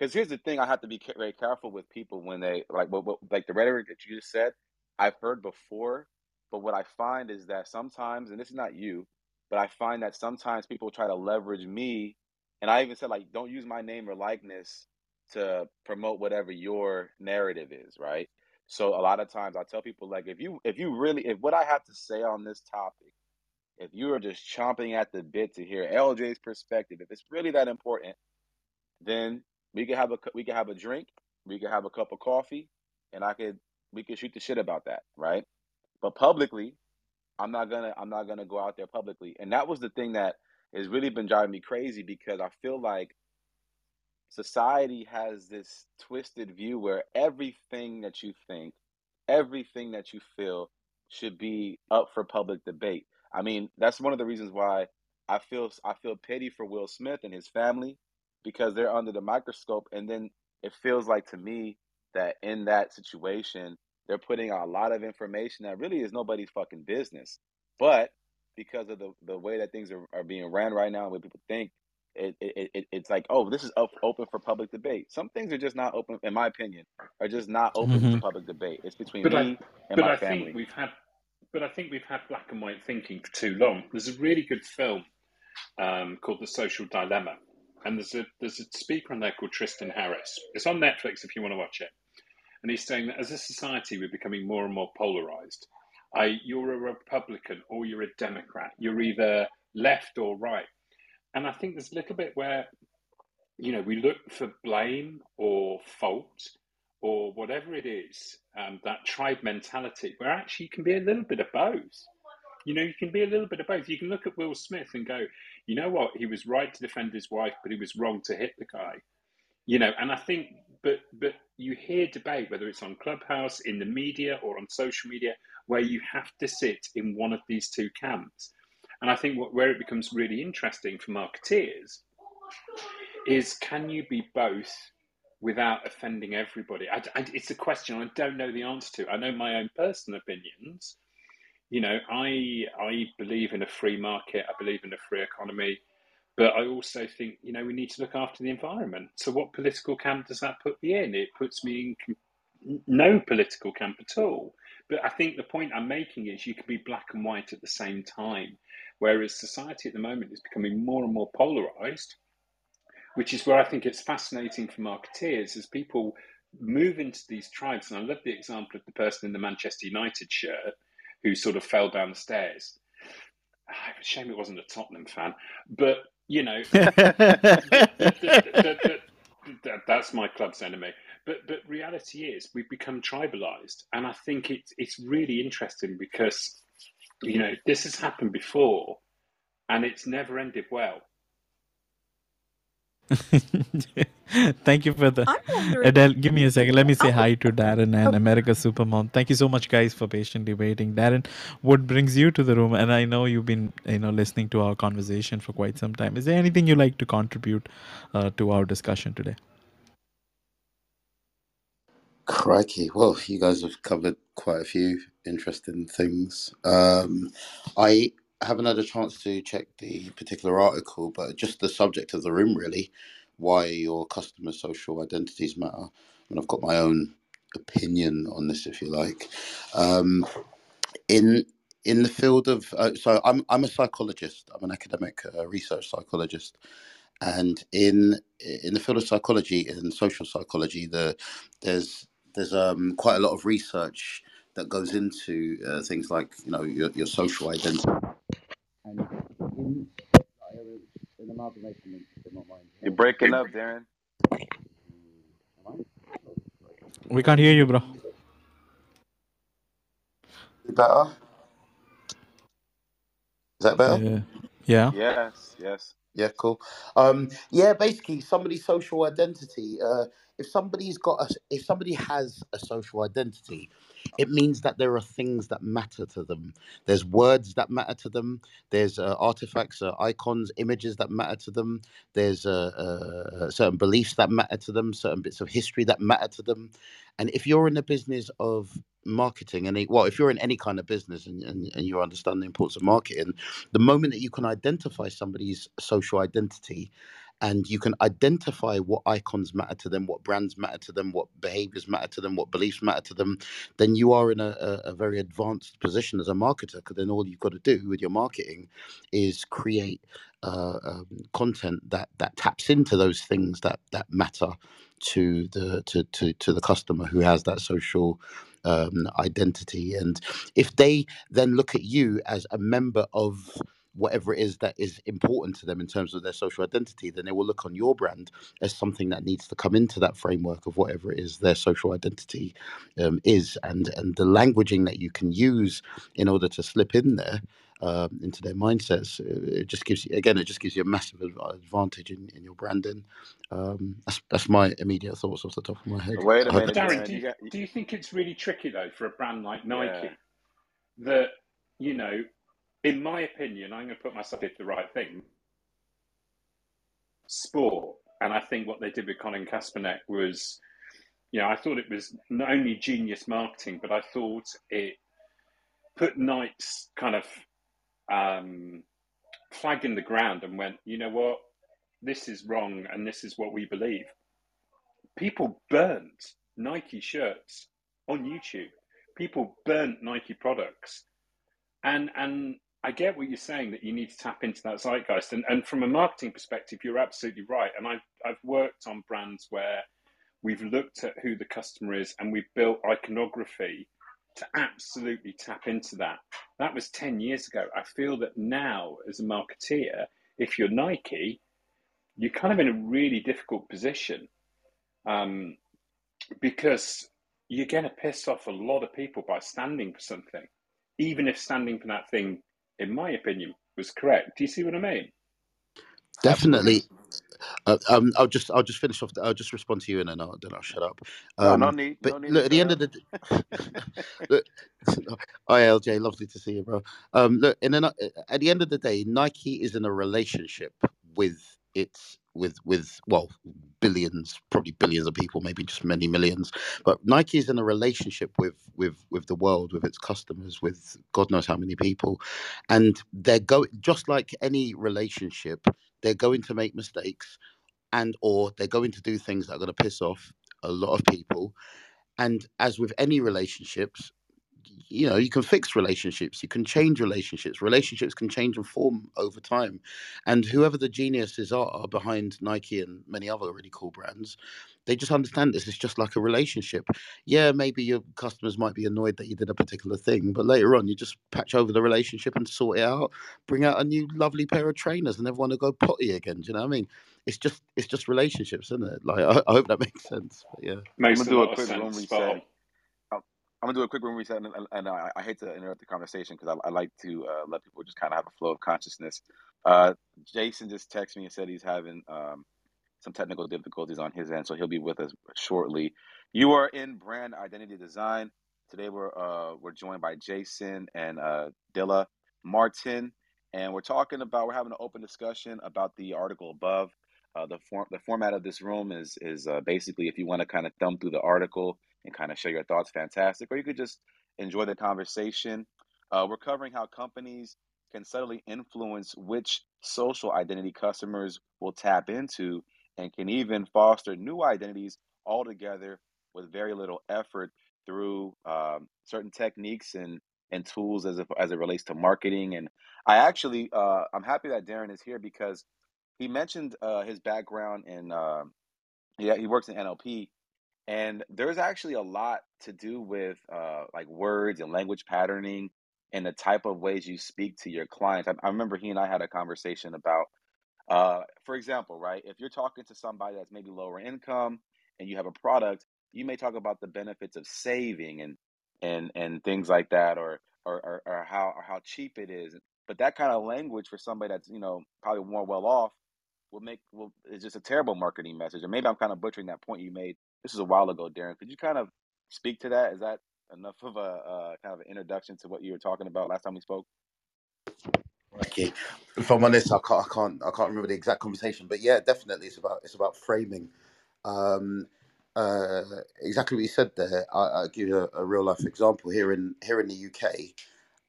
because here's the thing: I have to be very careful with people when they like what, what like the rhetoric that you just said. I've heard before, but what I find is that sometimes, and this is not you, but I find that sometimes people try to leverage me, and I even said like, don't use my name or likeness to promote whatever your narrative is, right? So a lot of times I tell people like, if you if you really if what I have to say on this topic if you are just chomping at the bit to hear LJ's perspective, if it's really that important, then we could have a we could have a drink, we could have a cup of coffee, and I could we could shoot the shit about that, right? But publicly, I'm not gonna I'm not gonna go out there publicly, and that was the thing that has really been driving me crazy because I feel like society has this twisted view where everything that you think, everything that you feel should be up for public debate. I mean, that's one of the reasons why I feel I feel pity for Will Smith and his family because they're under the microscope and then it feels like to me that in that situation they're putting out a lot of information that really is nobody's fucking business. But because of the the way that things are, are being ran right now and what people think it, it, it it's like oh this is up, open for public debate. Some things are just not open in my opinion are just not open hmm for public debate. It's between But I, me and but my I think family. we've had, but I think we've had black and white thinking for too long. There's a really good film um, called The Social Dilemma, and there's a there's a speaker on there called Tristan Harris. It's on Netflix if you want to watch it. And he's saying that as a society, we're becoming more and more polarized. I, you're a Republican or you're a Democrat. You're either left or right. And I think there's a little bit where you know, we look for blame or fault or whatever it is, um, that tribe mentality, where actually you can be a little bit of both. You know, you can be a little bit of both. You can look at Will Smith and go, you know what, he was right to defend his wife, but he was wrong to hit the guy. You know, and I think, but but you hear debate whether it's on Clubhouse, in the media, or on social media, where you have to sit in one of these two camps. And I think what, where it becomes really interesting for marketeers is can you be both without offending everybody? I, I- it's a question I don't know the answer to. I know my own personal opinions. You know, I I believe in a free market. I believe in a free economy, but I also think you know we need to look after the environment. So, what political camp does that put me in? It puts me in no political camp at all. But I think the point I'm making is you can be black and white at the same time. Whereas society at the moment is becoming more and more polarized which is where I think it's fascinating for marketeers as people move into these tribes. And I love the example of the person in the Manchester United shirt who sort of fell down the stairs. Ah, Shame it wasn't a Tottenham fan, but you know, that's my club's enemy. But but reality is we've become tribalized, and I think it's it's really interesting because you know this has happened before, and it's never ended well. Thank you for the Adele. Give me a second. Let me say Oh, hi to Darren and oh, America Supermom. Thank you so much, guys, for patiently waiting. Darren, what brings you to the room? And I know you've been, you know, listening to our conversation for quite some time. Is there anything you like to contribute uh, to our discussion today? Crikey. Well, you guys have covered quite a few interesting things. Um, I haven't had a chance to check the particular article, but just the subject of the room, really, why your customer social identities matter. And I've got my own opinion on this, if you like. Um, in in the field of uh, so I'm I'm a psychologist. I'm an academic uh, research psychologist, and in in the field of psychology and social psychology, the there's there's um, quite a lot of research that goes into uh, things like you know your, your social identity. And in, in amalgamation, not mind. You're breaking up, Darren. We can't hear you, bro. Better. Is that better? Uh, yeah. Yes, yes. Yeah, cool. Um, yeah, basically, somebody's social identity. Uh, if somebody's got a, if somebody has a social identity, it means that there are things that matter to them. There's words that matter to them. There's uh, artifacts, uh, icons, images that matter to them. There's uh, uh, certain beliefs that matter to them. Certain bits of history that matter to them. And if you're in the business of marketing and well if you're in any kind of business and, and, and you understand the importance of marketing the moment that you can identify somebody's social identity and you can identify what icons matter to them, what brands matter to them, what behaviors matter to them, what beliefs matter to them, then you are in a, a, very advanced position as a marketer. Because then all you've got to do with your marketing is create uh, um, content that that taps into those things that that matter to the to to, to the customer who has that social um, identity. And if they then look at you as a member of whatever it is that is important to them in terms of their social identity, then they will look on your brand as something that needs to come into that framework of whatever it is their social identity um, is, and and the languaging that you can use in order to slip in there. Um, into their mindsets, it just gives you again. It just gives you a massive advantage in, in your branding. Um, that's that's my immediate thoughts off the top of my head. Wait a I hope minute, Darren, Darren. do You you, do you think it's really tricky though for a brand like Nike yeah. that you know, in my opinion, I'm going to put myself into the right thing. Sport, and I think what they did with Colin Kaepernick was, you know, I thought it was not only genius marketing, but I thought it put Nike's kind of um, flag in the ground and went, you know what, this is wrong, and this is what we believe. People burnt Nike shirts on YouTube. People burnt Nike products, and and I get what you're saying that you need to tap into that zeitgeist. And and from a marketing perspective, you're absolutely right. And I've I've worked on brands where we've looked at who the customer is and we've built iconography to absolutely tap into that. That was 10 years ago. I feel that now, as a marketeer, if you're Nike, you're kind of in a really difficult position um, because you're going to piss off a lot of people by standing for something, even if standing for that thing, in my opinion, was correct. Do you see what I mean? Definitely. Uh, um, I'll just I'll just finish off. The, I'll just respond to you and then I'll then I'll shut up. No, no Um, need, but no need look, at the end up. of the look, hi LJ, lovely to see you, bro. Um, look, and then uh, at the end of the day, Nike is in a relationship with its with with well billions, probably billions of people, maybe just many millions. But Nike is in a relationship with with with the world, with its customers, with God knows how many people, and they're going just like any relationship. They're going to make mistakes and or they're going to do things that are going to piss off a lot of people and as with any relationships you know you can fix relationships you can change relationships relationships can change and form over time and whoever the geniuses are behind nike and many other really cool brands they just understand this it's just like a relationship yeah maybe your customers might be annoyed that you did a particular thing but later on you just patch over the relationship and sort it out bring out a new lovely pair of trainers and everyone will go potty again do you know what i mean it's just it's just relationships isn't it like i, I hope that makes sense but yeah I'm gonna a do a lot of quick room sense. Spot reset. I'm gonna do a quick room reset, and, and, and I, I hate to interrupt the conversation because I, I like to uh, let people just kind of have a flow of consciousness. Uh, Jaison just texted me and said he's having um, some technical difficulties on his end, so he'll be with us shortly. You are in brand identity design. Today we're uh, we're joined by Jaison and uh, Dela Martin, and we're talking about we're having an open discussion about the article above. Uh, the form the format of this room is is uh, basically if you want to kind of thumb through the article, and kind of share your thoughts, fantastic. Or you could just enjoy the conversation. Uh, we're covering how companies can subtly influence which social identity customers will tap into and can even foster new identities altogether with very little effort through um, certain techniques and and tools as it, as it relates to marketing. And I actually uh, I'm happy that Darren is here because he mentioned uh, his background in uh, yeah he works in NLP and there's actually a lot to do with uh, like words and language patterning and the type of ways you speak to your clients. I, I remember he and I had a conversation about, uh, for example, right? If you're talking to somebody that's maybe lower income and you have a product, you may talk about the benefits of saving and and and things like that, or or or, or how or how cheap it is. But that kind of language for somebody that's you know probably more well off will make will is just a terrible marketing message. And maybe I'm kind of butchering that point you made. This is a while ago, Darren. Could you kind of speak to that? Is that enough of a uh, kind of an introduction to what you were talking about last time we spoke? Okay, if I'm honest, I can't, I can't, I can't remember the exact conversation, but yeah, definitely, it's about it's about framing. Um, uh, exactly what you said there. I, I'll give you a, a real life example here in here in the UK.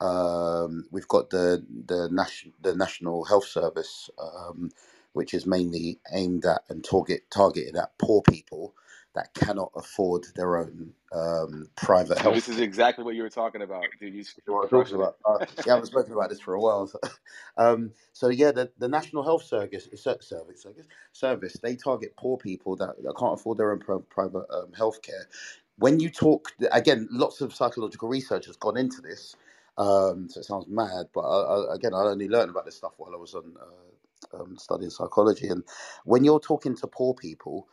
Um, we've got the the national the National Health Service, um, which is mainly aimed at and target targeted at poor people that cannot afford their own um, private So this is exactly what you were talking about, dude. You you know talking about. Uh, yeah, I've spoken about this for a while. So, um, so yeah, the, the National Health Service, Service, Service, Service, they target poor people that, that can't afford their own pri- private um, health care. When you talk, again, lots of psychological research has gone into this. Um, so it sounds mad, but I, I, again, I only learned about this stuff while I was on uh, um, studying psychology. And when you're talking to poor people,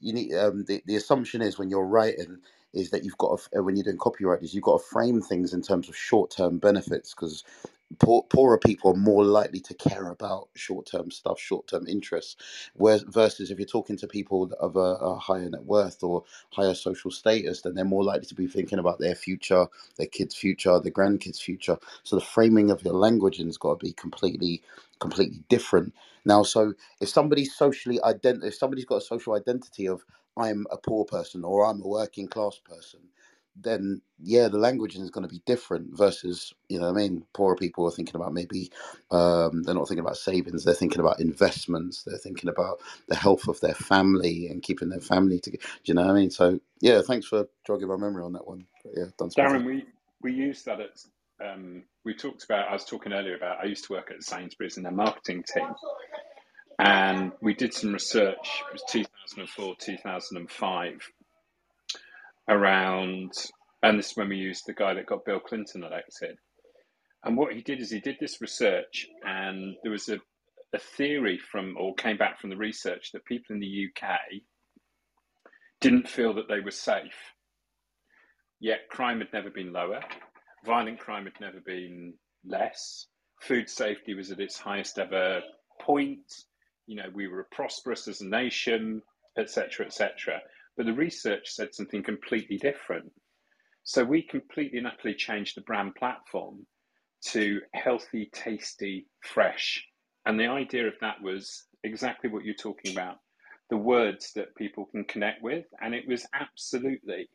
you need um, the, the assumption is when you're writing is that you've got to, when you're doing copywriters you've got to frame things in terms of short-term benefits because poor, poorer people are more likely to care about short-term stuff short-term interests whereas versus if you're talking to people of a, a higher net worth or higher social status then they're more likely to be thinking about their future their kids future their grandkids future. So the framing of your language has got to be completely completely different now so if somebody's socially ident- if somebody's got a social identity of I'm a poor person or I'm a working class person, then yeah, the language is going to be different versus you know what I mean poorer people are thinking about maybe um, they're not thinking about savings, they're thinking about investments, they're thinking about the health of their family and keeping their family together. Do you know what I mean? So yeah, thanks for jogging my memory on that one. But, yeah, done Darren, we we use that at um, we talked about. I was talking earlier about. I used to work at Sainsbury's in their marketing team, and we did some research. It was 2004, 2005, around, and this is when we used the guy that got Bill Clinton elected. And what he did is he did this research, and there was a, a theory from, or came back from the research, that people in the UK didn't feel that they were safe. Yet crime had never been lower, violent crime had never been less, food safety was at its highest ever point. You know, we were prosperous as a nation, etc., etc. But the research said something completely different. So we completely and utterly changed the brand platform to healthy, tasty, fresh. And the idea of that was exactly what you're talking about the words that people can connect with. And it was absolutely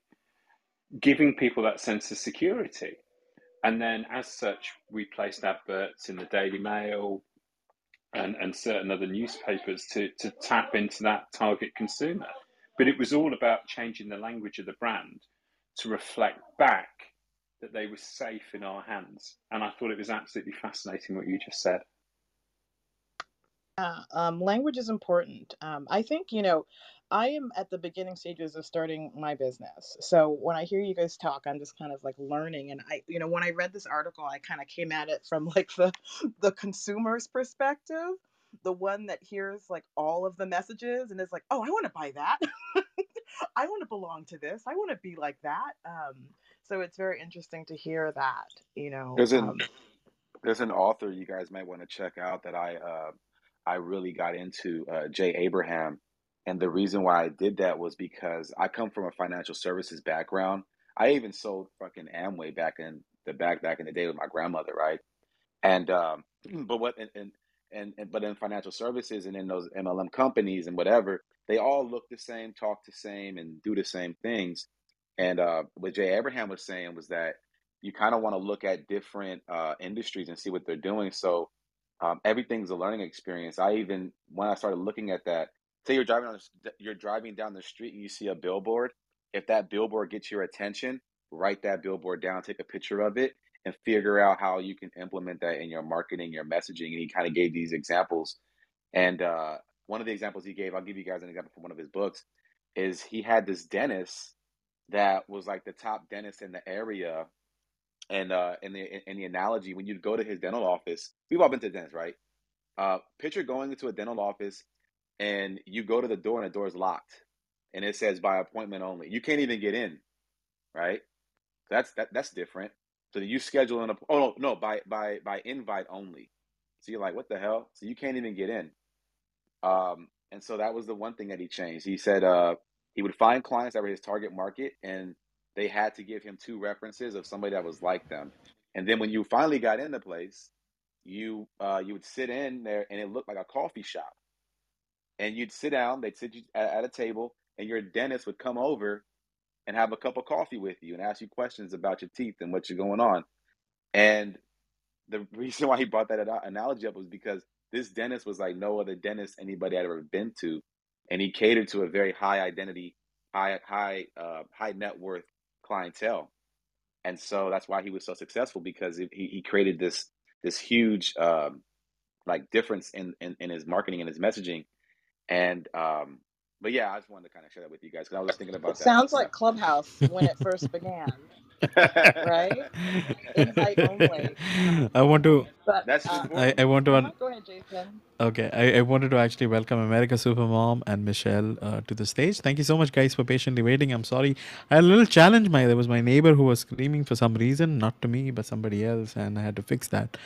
giving people that sense of security. And then, as such, we placed adverts in the Daily Mail and, and certain other newspapers to, to tap into that target consumer. But it was all about changing the language of the brand to reflect back that they were safe in our hands. And I thought it was absolutely fascinating what you just said. Yeah, um, language is important. Um, I think, you know, I am at the beginning stages of starting my business. So when I hear you guys talk, I'm just kind of like learning. And I, you know, when I read this article, I kind of came at it from like the the consumer's perspective, the one that hears like all of the messages and is like, oh, I want to buy that. I want to belong to this. I want to be like that. Um, so it's very interesting to hear that, you know. There's an Um, there's an author you guys might want to check out that I uh, I really got into, uh, Jay Abraham, and the reason why I did that was because I come from a financial services background. I even sold fucking Amway back in the back back in the day with my grandmother, right? And um, but what and, and and but in financial services and in those MLM companies and whatever, they all look the same, talk the same, and do the same things. And uh, what Jay Abraham was saying was that you kind of want to look at different uh, industries and see what they're doing. So um, everything's a learning experience. I even when I started looking at that, say you're driving on the, you're driving down the street and you see a billboard. If that billboard gets your attention, write that billboard down, take a picture of it, and figure out how you can implement that in your marketing, your messaging. And he kind of gave these examples. And uh, one of the examples he gave, I'll give you guys an example from one of his books, is he had this dentist that was like the top dentist in the area and uh, in the in the analogy, when you go to his dental office, we've all been to dentists right? Uh, picture going into a dental office and you go to the door and the door is locked, and it says by appointment only. You can't even get in, right? That's that that's different. So you schedule an oh no no by by by invite only. So you're like, what the hell? So you can't even get in. Um, and so that was the one thing that he changed. He said uh, he would find clients that were his target market and they had to give him two references of somebody that was like them. And then when you finally got in the place, you uh, you would sit in there and it looked like a coffee shop. And you'd sit down, they'd sit you at, at a table, and your dentist would come over and have a cup of coffee with you and ask you questions about your teeth and what's going on. And the reason why he brought that analogy up was because this dentist was like no other dentist anybody had ever been to, and he catered to a very high identity, high high uh, high net worth clientele, and so that's why he was so successful because he, he created this this huge um, like difference in, in in his marketing and his messaging, and um, but yeah, I just wanted to kind of share that with you guys because I was thinking about It that. sounds like Clubhouse when it first began, right? Invite only. I want to But That's uh. I, I want to un- go ahead, Jaison. okay I, I wanted to actually welcome America Supermom and Michelle uh, to the stage. Thank you so much guys for patiently waiting. I'm sorry. I had a little challenge my there was my neighbor who was screaming for some reason, not to me but somebody else and I had to fix that.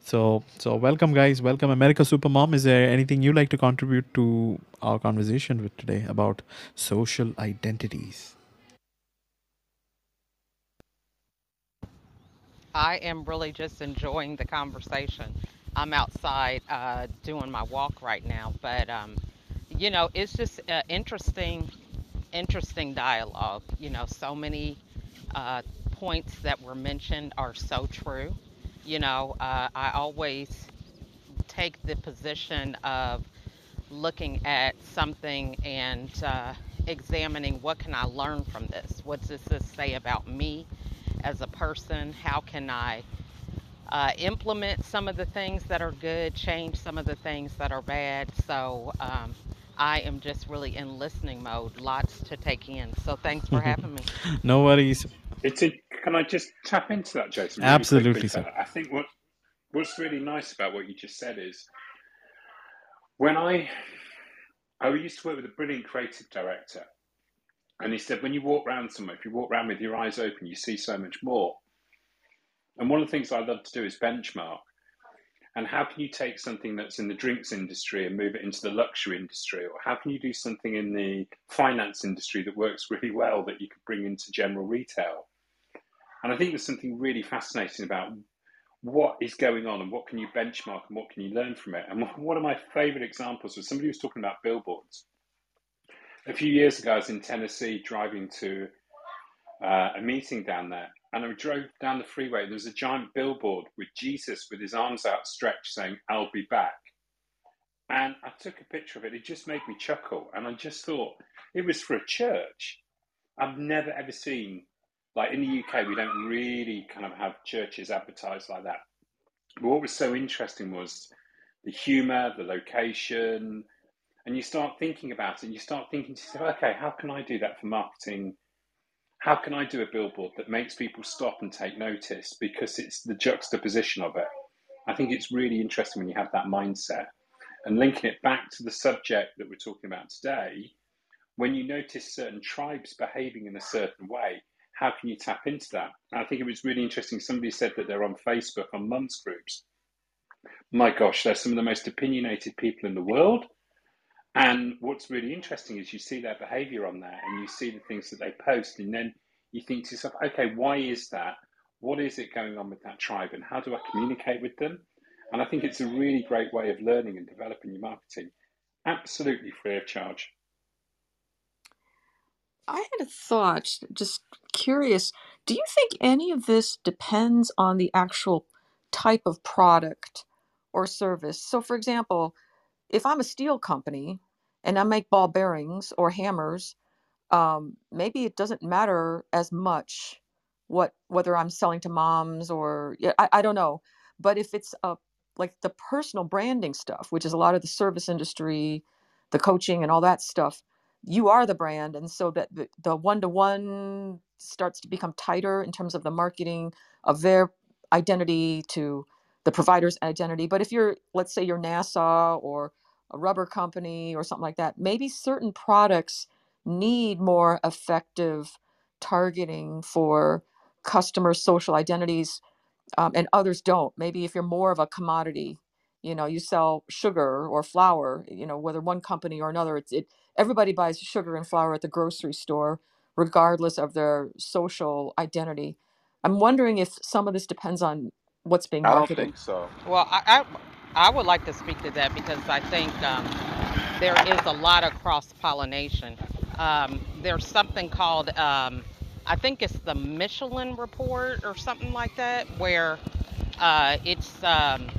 So so welcome guys. Welcome America Supermom. Is there anything you'd like to contribute to our conversation with today about social identities? I am really just enjoying the conversation. I'm outside uh, doing my walk right now, but um, you know, it's just uh, interesting, interesting dialogue. You know, so many uh, points that were mentioned are so true. You know, uh, I always take the position of looking at something and uh, examining what can I learn from this. What does this say about me as a person? How can I uh, implement some of the things that are good, change some of the things that are bad? So um, I am just really in listening mode. Lots to take in. So thanks for having me. no worries. It's a, can I just tap into that, Jaison, really Absolutely, sir. Sir? I think what what's really nice about what you just said is when I I used to work with a brilliant creative director, and he said when you walk around somewhere, if you walk around with your eyes open, you see so much more. And one of the things I love to do is benchmark. And how can you take something that's in the drinks industry and move it into the luxury industry? Or how can you do something in the finance industry that works really well that you could bring into general retail? And I think there's something really fascinating about what is going on and what can you benchmark and what can you learn from it. And one of my favorite examples was somebody who was talking about billboards. A few years ago, I was in Tennessee driving to uh, a meeting down there, and I drove down the freeway. There was a giant billboard with Jesus with his arms outstretched saying, I'll be back. And I took a picture of it. It just made me chuckle. And I just thought it was for a church. I've never ever seen, like in the UK, we don't really kind of have churches advertised like that. But what was so interesting was the humor, the location, and you start thinking about it. And you start thinking to yourself, okay, how can I do that for marketing? How can I do a billboard that makes people stop and take notice because it's the juxtaposition of it? I think it's really interesting when you have that mindset. And linking it back to the subject that we're talking about today, when you notice certain tribes behaving in a certain way, how can you tap into that? And I think it was really interesting. Somebody said that they're on Facebook on mums groups. My gosh, they're some of the most opinionated people in the world. And what's really interesting is you see their behavior on there and you see the things that they post, and then you think to yourself, okay, why is that? What is it going on with that tribe, and how do I communicate with them? And I think it's a really great way of learning and developing your marketing, absolutely free of charge. I had a thought, just curious. Do you think any of this depends on the actual type of product or service? So, for example, if I'm a steel company and I make ball bearings or hammers, um, maybe it doesn't matter as much what whether I'm selling to moms or I, I don't know. But if it's a like the personal branding stuff, which is a lot of the service industry, the coaching and all that stuff, you are the brand, and so that the, the one-to-one starts to become tighter in terms of the marketing of their identity to the provider's identity. But if you're, let's say, you're NASA or a rubber company or something like that, maybe certain products need more effective targeting for customer social identities um, and others don't. Maybe if you're more of a commodity, you know, you sell sugar or flour, you know, whether one company or another, it's it everybody buys sugar and flour at the grocery store, regardless of their social identity. I'm wondering if some of this depends on what's being marketed. I don't think so. Well, I, I, I would like to speak to that because I think um, there is a lot of cross pollination. Um, there's something called, um, I think it's the Michelin report or something like that, where uh, it's um,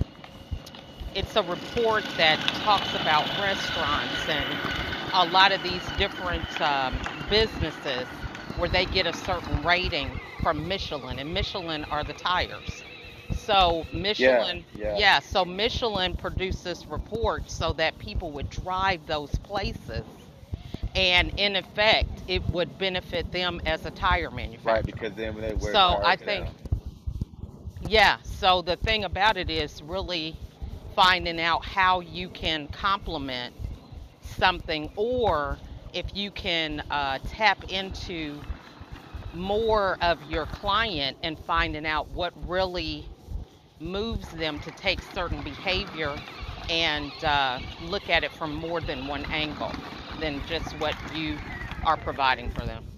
it's a report that talks about restaurants and a lot of these different um, businesses where they get a certain rating from Michelin, and Michelin are the tires. So Michelin, yeah. yeah, so Michelin produced this report so that people would drive those places, and in effect, it would benefit them as a tire manufacturer. Right, because then they wear So I think, yeah, so the thing about it is really finding out how you can complement something or if you can uh, tap into more of your client and finding out what really moves them to take certain behavior and uh, look at it from more than one angle than just what you are providing for them.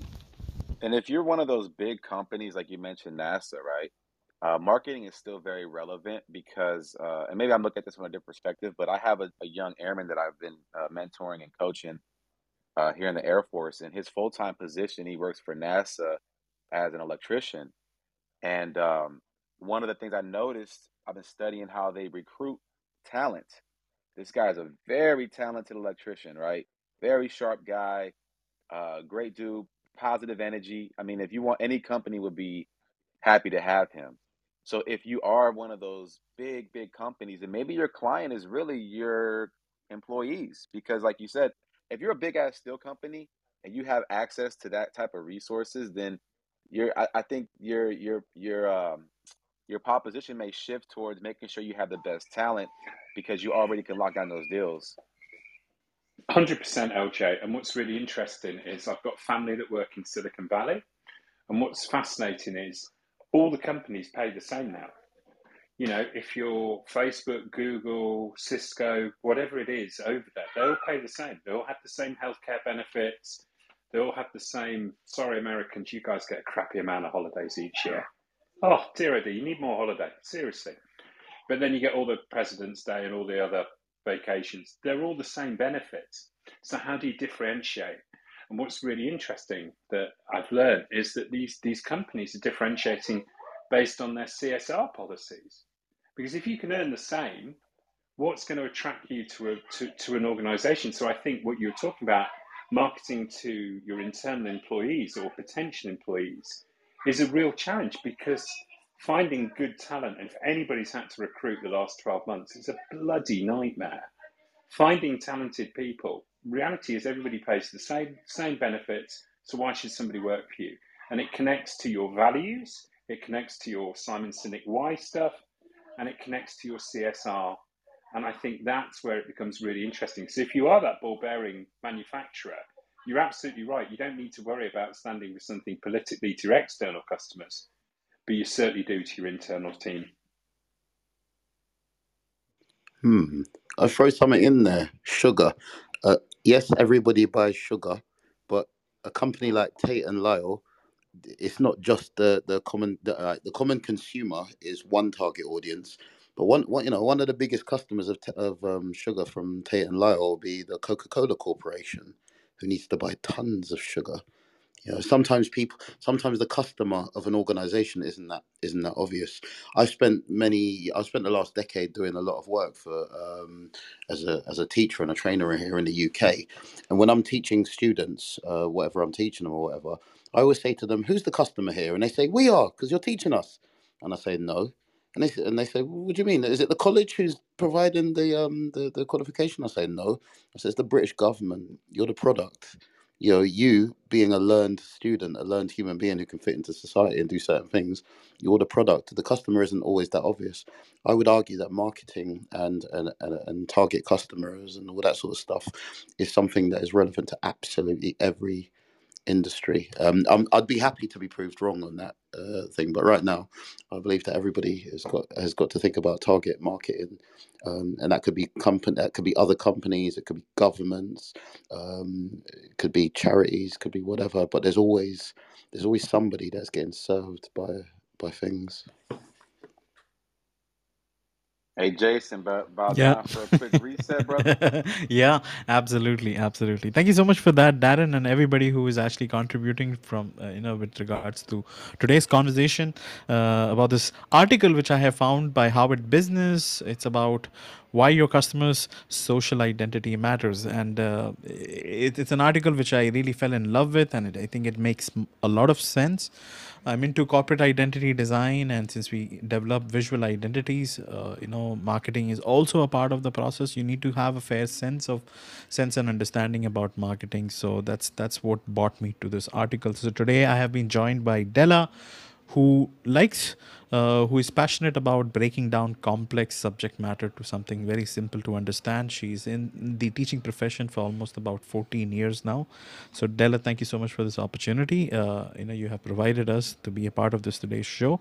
And if you're one of those big companies, like you mentioned, NASA, right? Uh, marketing is still very relevant because, uh, and maybe I'm looking at this from a different perspective, but I have a, a young airman that I've been uh, mentoring and coaching uh, here in the Air Force. And his full time position, he works for NASA as an electrician. And um, one of the things I noticed, I've been studying how they recruit talent. This guy's a very talented electrician, right? Very sharp guy, uh, great dude, positive energy. I mean, if you want, any company would be happy to have him. So if you are one of those big, big companies, and maybe your client is really your employees, because like you said, if you're a big ass steel company and you have access to that type of resources, then you're I, I think your your your um your proposition may shift towards making sure you have the best talent because you already can lock down those deals. 100% LJ. And what's really interesting is I've got family that work in Silicon Valley. And what's fascinating is all the companies pay the same now. You know, if you're Facebook, Google, Cisco, whatever it is over there, they all pay the same. They all have the same healthcare benefits. They all have the same. Sorry, Americans, you guys get a crappy amount of holidays each year. Oh, dear, dear, you need more holiday. Seriously. But then you get all the President's Day and all the other vacations. They're all the same benefits. So how do you differentiate? And what's really interesting that I've learned is that these, these companies are differentiating based on their CSR policies. Because if you can earn the same, what's going to attract you to, a, to, to an organization? So I think what you're talking about, marketing to your internal employees or potential employees, is a real challenge because finding good talent, and if anybody's had to recruit the last 12 months, it's a bloody nightmare. Finding talented people, reality is everybody pays the same, same benefits, so why should somebody work for you? And it connects to your values, it connects to your Simon Sinek why stuff, and it connects to your CSR. And I think that's where it becomes really interesting. So if you are that ball bearing manufacturer, you're absolutely right. You don't need to worry about standing for something politically to your external customers but you certainly do to your internal team. Hmm. I'll throw something in there. Sugar. Uh, yes, everybody buys sugar, but a company like Tate and Lyle, it's not just the the common the, uh, the common consumer is one target audience, but one, one you know one of the biggest customers of of um, sugar from Tate and Lyle will be the Coca Cola Corporation, who needs to buy tons of sugar You know, sometimes people, sometimes the customer of an organization isn't that isn't that obvious. I've spent many, I've spent the last decade doing a lot of work for um, as a as a teacher and a trainer here in the UK. And when I'm teaching students, uh, whatever I'm teaching them or whatever, I always say to them, "Who's the customer here?" And they say, "We are," because you're teaching us. And I say, "No." And they and they say, "What do you mean? Is it the college who's providing the um the, the qualification?" I say, "No." I says the British government. You're the product." you know, you being a learned student, a learned human being who can fit into society and do certain things, you're the product. The customer isn't always that obvious. I would argue that marketing and and, and, and target customers and all that sort of stuff is something that is relevant to absolutely every industry. Um, I'm, I'd be happy to be proved wrong on that uh, thing, but right now, I believe that everybody has got has got to think about target marketing, um, and that could be company, that could be other companies, it could be governments, um, it could be charities, could be whatever. But there's always there's always somebody that's getting served by by things. Hey, Jaison, but about Yeah. time for a quick reset, brother. yeah, absolutely, absolutely. Thank you so much for that, Darren, and everybody who is actually contributing from uh, you know with regards to today's conversation uh, about this article which I have found by Harvard Business. It's about why your customers' social identity matters, and uh, it, it's an article which I really fell in love with, and it, I think it makes a lot of sense. I'm into corporate identity design, and since we develop visual identities, uh, you know, marketing is also a part of the process. You need to have a fair sense of sense and understanding about marketing. So that's that's what brought me to this article. So today I have been joined by Dela, who likes uh, who is passionate about breaking down complex subject matter to something very simple to understand. She's in the teaching profession for almost about 14 years now. So dela thank you so much for this opportunity. Uh, you know you have provided us to be a part of this today's show.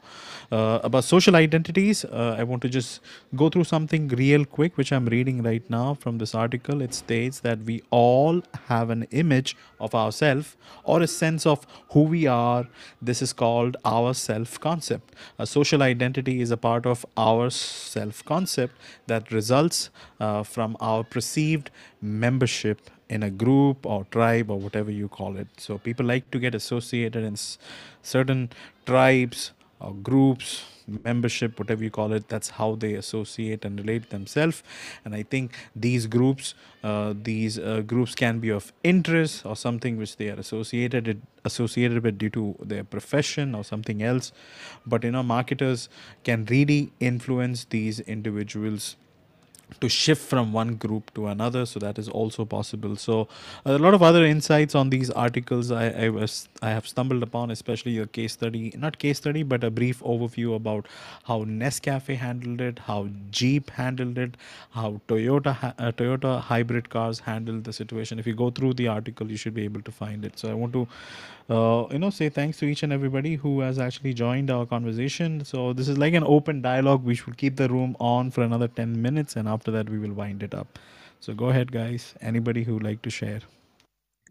Uh, about social identities uh, i want to just go through something real quick which i'm reading right now from this article. It states that we all have an image of ourselves or a sense of who we are. This is called our self concept a social identity is a part of our self concept that results uh, from our perceived membership in a group or tribe or whatever you call it. So people like to get associated in certain tribes or groups membership whatever you call it that's how they associate and relate themselves. And i think these groups uh, these uh, groups can be of interest or something which they are associated associated with due to their profession or something else. But you know marketers can really influence these individuals to shift from one group to another so that is also possible. So a lot of other insights on these articles i, I was i have stumbled upon especially a case study not case study but a brief overview about how nescafe handled it how jeep handled it how toyota uh, toyota hybrid cars handled the situation. If you go through the article you should be able to find it. So i want to uh, you know say thanks to each and everybody who has actually joined our conversation so this is like an open dialogue we should keep the room on for another 10 minutes and after that we will wind it up so go ahead guys anybody who would like to share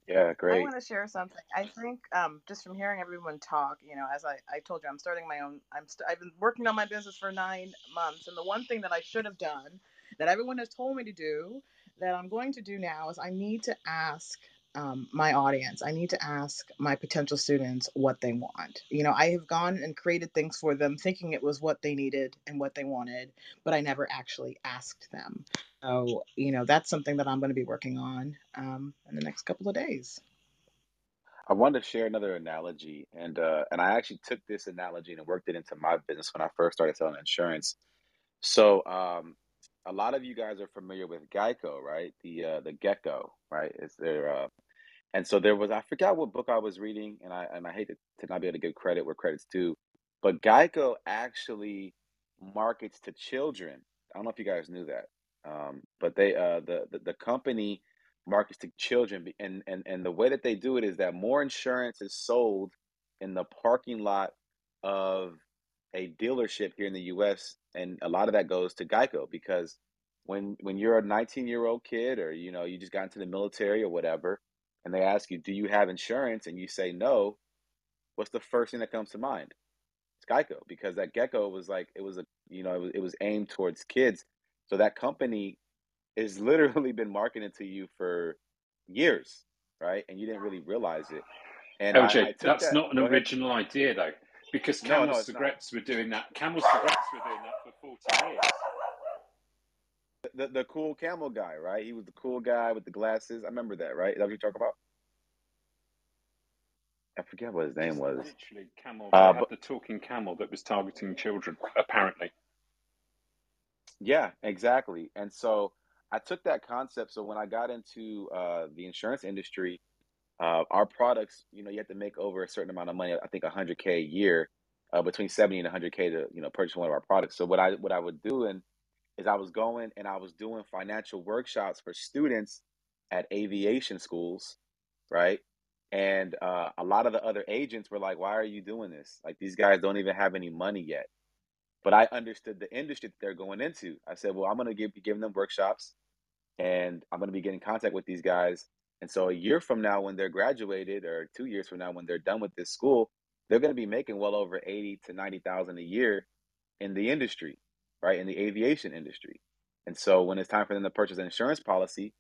Yeah, great I want to share something. I think um, just from hearing everyone talk, you know, as I, I told you, I'm starting my own. I'm st- I've been working on my business for nine months, and the one thing that I should have done, that everyone has told me to do, that I'm going to do now is I need to ask um, my audience. I need to ask my potential students what they want. You know, I have gone and created things for them, thinking it was what they needed and what they wanted, but I never actually asked them. So, you know, that's something that I'm going to be working on um, in the next couple of days. I wanted to share another analogy, and uh, and I actually took this analogy and worked it into my business when I first started selling insurance. So, um, a lot of you guys are familiar with Geico, right? The uh, the gecko, right? It's their uh, and so there was I forgot what book I was reading, and I and I hate to, to not be able to give credit where credit's due, but Geico actually markets to children. I don't know if you guys knew that, um, but they uh, the, the the company markets to children, and and and the way that they do it is that more insurance is sold in the parking lot of a dealership here in the U.S., and a lot of that goes to Geico because when when you're a 19 year old kid or you know you just got into the military or whatever and they ask you, "Do you have insurance?" and you say no, what's the first thing that comes to mind? It's Geico because that gecko was like it was a you know it was, it was aimed towards kids. So that company has literally been marketing to you for years, right? And you didn't really realize it. And I, I that's that. not an Go ahead. original idea though, because Camel no, not. cigarettes were doing that. Camel cigarettes were doing that for 40 years. The the cool camel guy, right? He was the cool guy with the glasses. I remember that, right? Is that what you're talking about? I forget what his name was. literally camel. Uh, but the talking camel that was targeting children, apparently. yeah, exactly. And so I took that concept. So when I got into uh, the insurance industry, uh, our products, you know, you have to make over a certain amount of money. I think 100k a year, uh, between 70 and 100k to you know purchase one of our products. So what I what I would do and is I was going and I was doing financial workshops for students at aviation schools, right? And uh, a lot of the other agents were like, "Why are you doing this? Like these guys don't even have any money yet." But I understood the industry that they're going into. I said, "Well, I'm going to give giving them workshops, and I'm going to be getting in contact with these guys. And so a year from now, when they're graduated, or two years from now, when they're done with this school, they're going to be making well over eighty to ninety thousand a year in the industry, right? In the aviation industry. And so when it's time for them to purchase an insurance policy,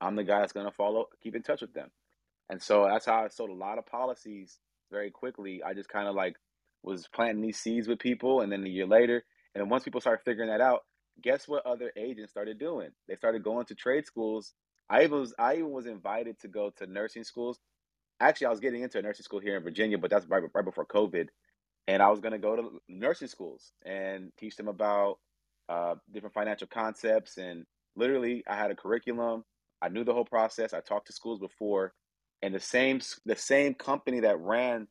I'm the guy that's going to follow, keep in touch with them. And so that's how I sold a lot of policies very quickly. I just kind of like was planting these seeds with people, and then a year later, and once people started figuring that out, guess what other agents started doing? They started going to trade schools. I even was I even was invited to go to nursing schools. Actually, I was getting into a nursing school here in Virginia, but that's right, right before COVID. And I was going to go to nursing schools and teach them about uh, different financial concepts. And literally, I had a curriculum. I knew the whole process. I talked to schools before, and the same the same company that ran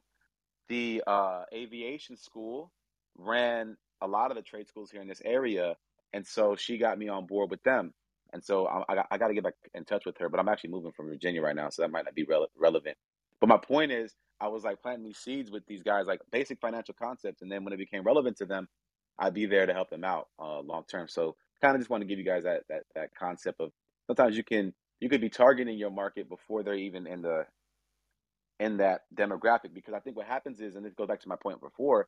the uh, aviation school ran a lot of the trade schools here in this area, and so she got me on board with them. And so I, I got, I got to get back in touch with her, but I'm actually moving from Virginia right now, so that might not be rele- relevant. But my point is, I was like planting these seeds with these guys, like basic financial concepts, and then when it became relevant to them, I'd be there to help them out uh, long term. So kind of just want to give you guys that that that concept of sometimes you can you could be targeting your market before they're even in the in that demographic because I think what happens is, and this goes back to my point before,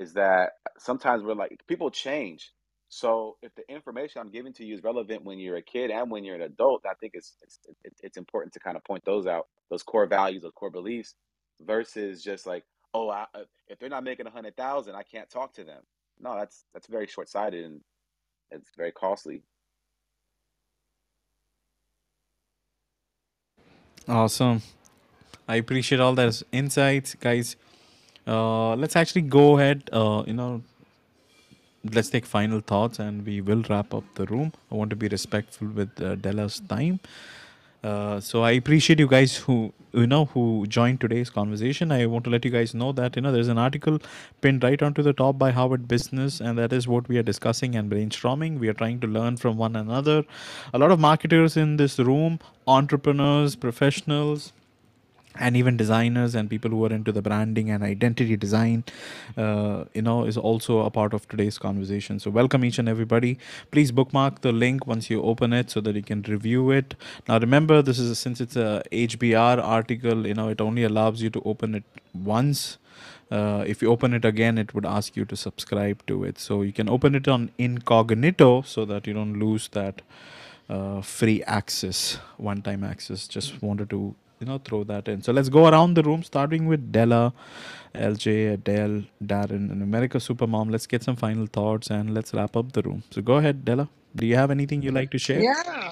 is that sometimes we're like people change. So if the information I'm giving to you is relevant when you're a kid and when you're an adult, I think it's it's it's, it's important to kind of point those out, those core values, those core beliefs, versus just like, oh, I, uh, if they're not making a hundred thousand, I can't talk to them. No, that's that's very short sighted and it's very costly. Awesome. I appreciate all those insights, guys. Uh, let's actually go ahead. Uh, you know, let's take final thoughts, and we will wrap up the room. I want to be respectful with uh, Dela's time. Uh, so I appreciate you guys who you know who joined today's conversation. I want to let you guys know that you know there's an article pinned right onto the top by Harvard Business, and that is what we are discussing and brainstorming. We are trying to learn from one another. A lot of marketers in this room, entrepreneurs, professionals, and even designers and people who are into the branding and identity design uh, you know is also a part of today's conversation. So welcome each and everybody. Please bookmark the link once you open it so that you can review it. Now remember this is since it's a hbr article you know it only allows you to open it once. Uh, if you open it again it would ask you to subscribe to it. So you can open it on incognito so that you don't lose that uh, free access one time access. Just wanted to you know throw that in. So let's go around the room starting with dela lj adele darren and america supermom. Let's get some final thoughts and let's wrap up the room. So go ahead dela. Do you have anything you like to share? Yeah.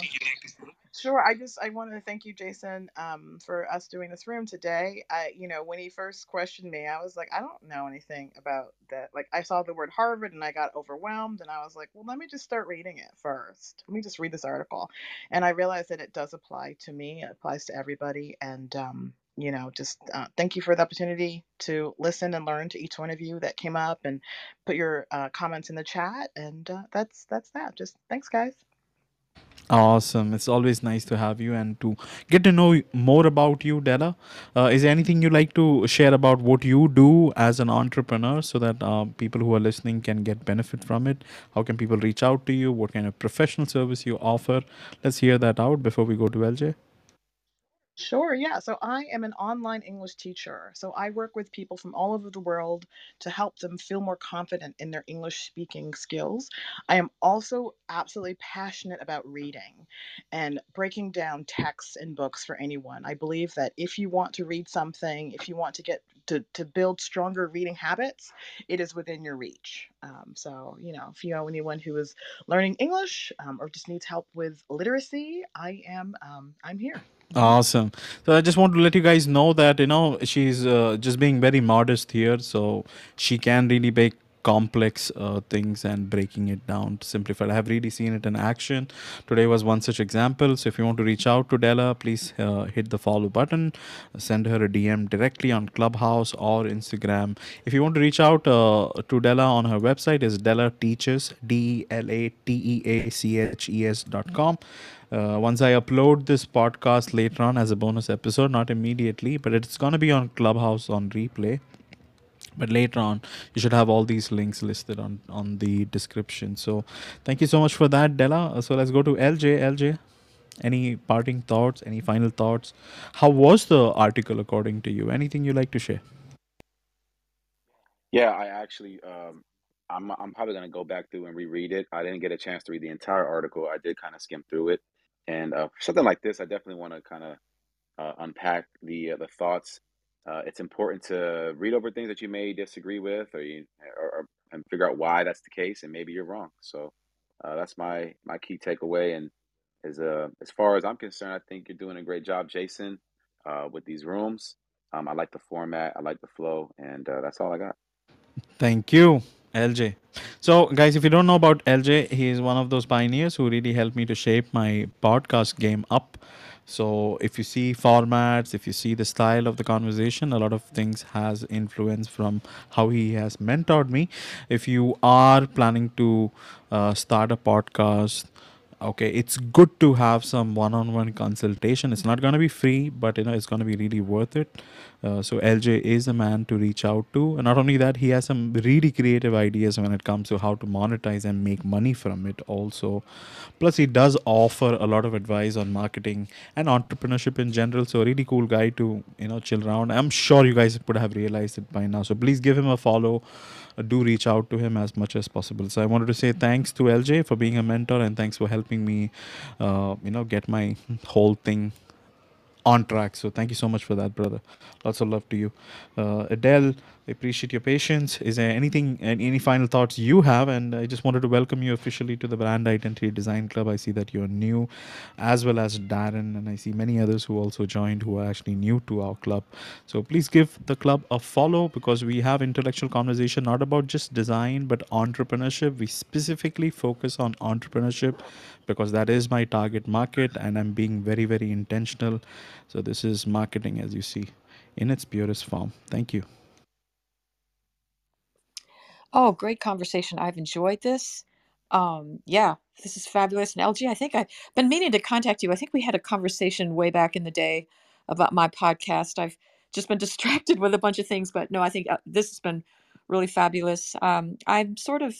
Sure. I just I wanted to thank you, Jaison, um, for us doing this room today. I, you know, when he first questioned me, I was like, I don't know anything about that. Like, I saw the word Harvard and I got overwhelmed, and I was like, well, let me just start reading it first. Let me just read this article, and I realized that it does apply to me. It applies to everybody, and um, you know, just uh, thank you for the opportunity to listen and learn to each one of you that came up and put your uh, comments in the chat, and uh, that's that's that. Just thanks, guys. Awesome. It's always nice to have you and to get to know more about you, Dela. Uh, is there anything you'd like to share about what you do as an entrepreneur so that uh, people who are listening can get benefit from it? How can people reach out to you? What kind of professional service you offer? Let's hear that out before we go to LJ. Sure, yeah. So I am an online English teacher. So I work with people from all over the world to help them feel more confident in their English speaking skills. I am also absolutely passionate about reading and breaking down texts and books for anyone. I believe that if you want to read something, if you want to get to, to build stronger reading habits, it is within your reach. Um, so, you know, if you know anyone who is learning English um, or just needs help with literacy, I am um, I'm here. Awesome. So I just want to let you guys know that you know she's uh, just being very modest here, so she can really make complex uh, things and breaking it down simplified. I have really seen it in action. Today was one such example. So if you want to reach out to Dela, please uh, hit the follow button, send her a DM directly on Clubhouse or Instagram. If you want to reach out uh, to Dela on her website is Dela Teaches D E L A T E A C H E S dot com. Uh, once I upload this podcast later on as a bonus episode, not immediately, but it's going to be on Clubhouse on replay. But later on, you should have all these links listed on on the description. So, thank you so much for that, Dela. Uh, So let's go to LJ. LJ, any parting thoughts? Any final thoughts? How was the article according to you? Anything you like to share? Yeah, I actually, um, I'm I'm probably gonna go back through and reread it. I didn't get a chance to read the entire article. I did kind of skim through it, and uh, something like this, I definitely want to kind of uh, unpack the uh, the thoughts. Uh, it's important to read over things that you may disagree with, or you or, or and figure out why that's the case, and maybe you're wrong. So uh, that's my my key takeaway. And as uh as far as I'm concerned, I think you're doing a great job, Jaison, uh, with these rooms. Um, I like the format, I like the flow, and uh, that's all I got. Thank you, LJ. So, guys, if you don't know about LJ, he is one of those pioneers who really helped me to shape my podcast game up. So, if you see formats, if you see the style of the conversation, a lot of things has influence from how he has mentored me. If you are planning to uh, start a podcast, okay it's good to have some one-on-one consultation. It's not going to be free but you know it's going to be really worth it. Uh, so lj is a man to reach out to. And not only that he has some really creative ideas when it comes to how to monetize and make money from it also. Plus he does offer a lot of advice on marketing and entrepreneurship in general. So really cool guy to you know chill around. I'm sure you guys would have realized it by now. So please give him a follow do reach out to him as much as possible. So I wanted to say thanks to LJ for being a mentor and thanks for helping me, uh, you know, get my whole thing on track. So thank you so much for that, brother. Lots of love to you, uh, Adele. I appreciate your patience. Is there anything, any any final thoughts you have? And I just wanted to welcome you officially to the Brand Identity Design Club. I see that you're new, as well as Darren, and I see many others who also joined who are actually new to our club. So please give the club a follow because we have intellectual conversation not about just design but entrepreneurship. We specifically focus on entrepreneurship because that is my target market, and I'm being very, very intentional. So this is marketing, as you see, in its purest form. Thank you. Oh, great conversation. I've enjoyed this. Um, yeah, this is fabulous. And LJ, I think I've been meaning to contact you. I think we had a conversation way back in the day about my podcast. I've just been distracted with a bunch of things, but no, I think uh, this has been really fabulous. Um, I'm sort of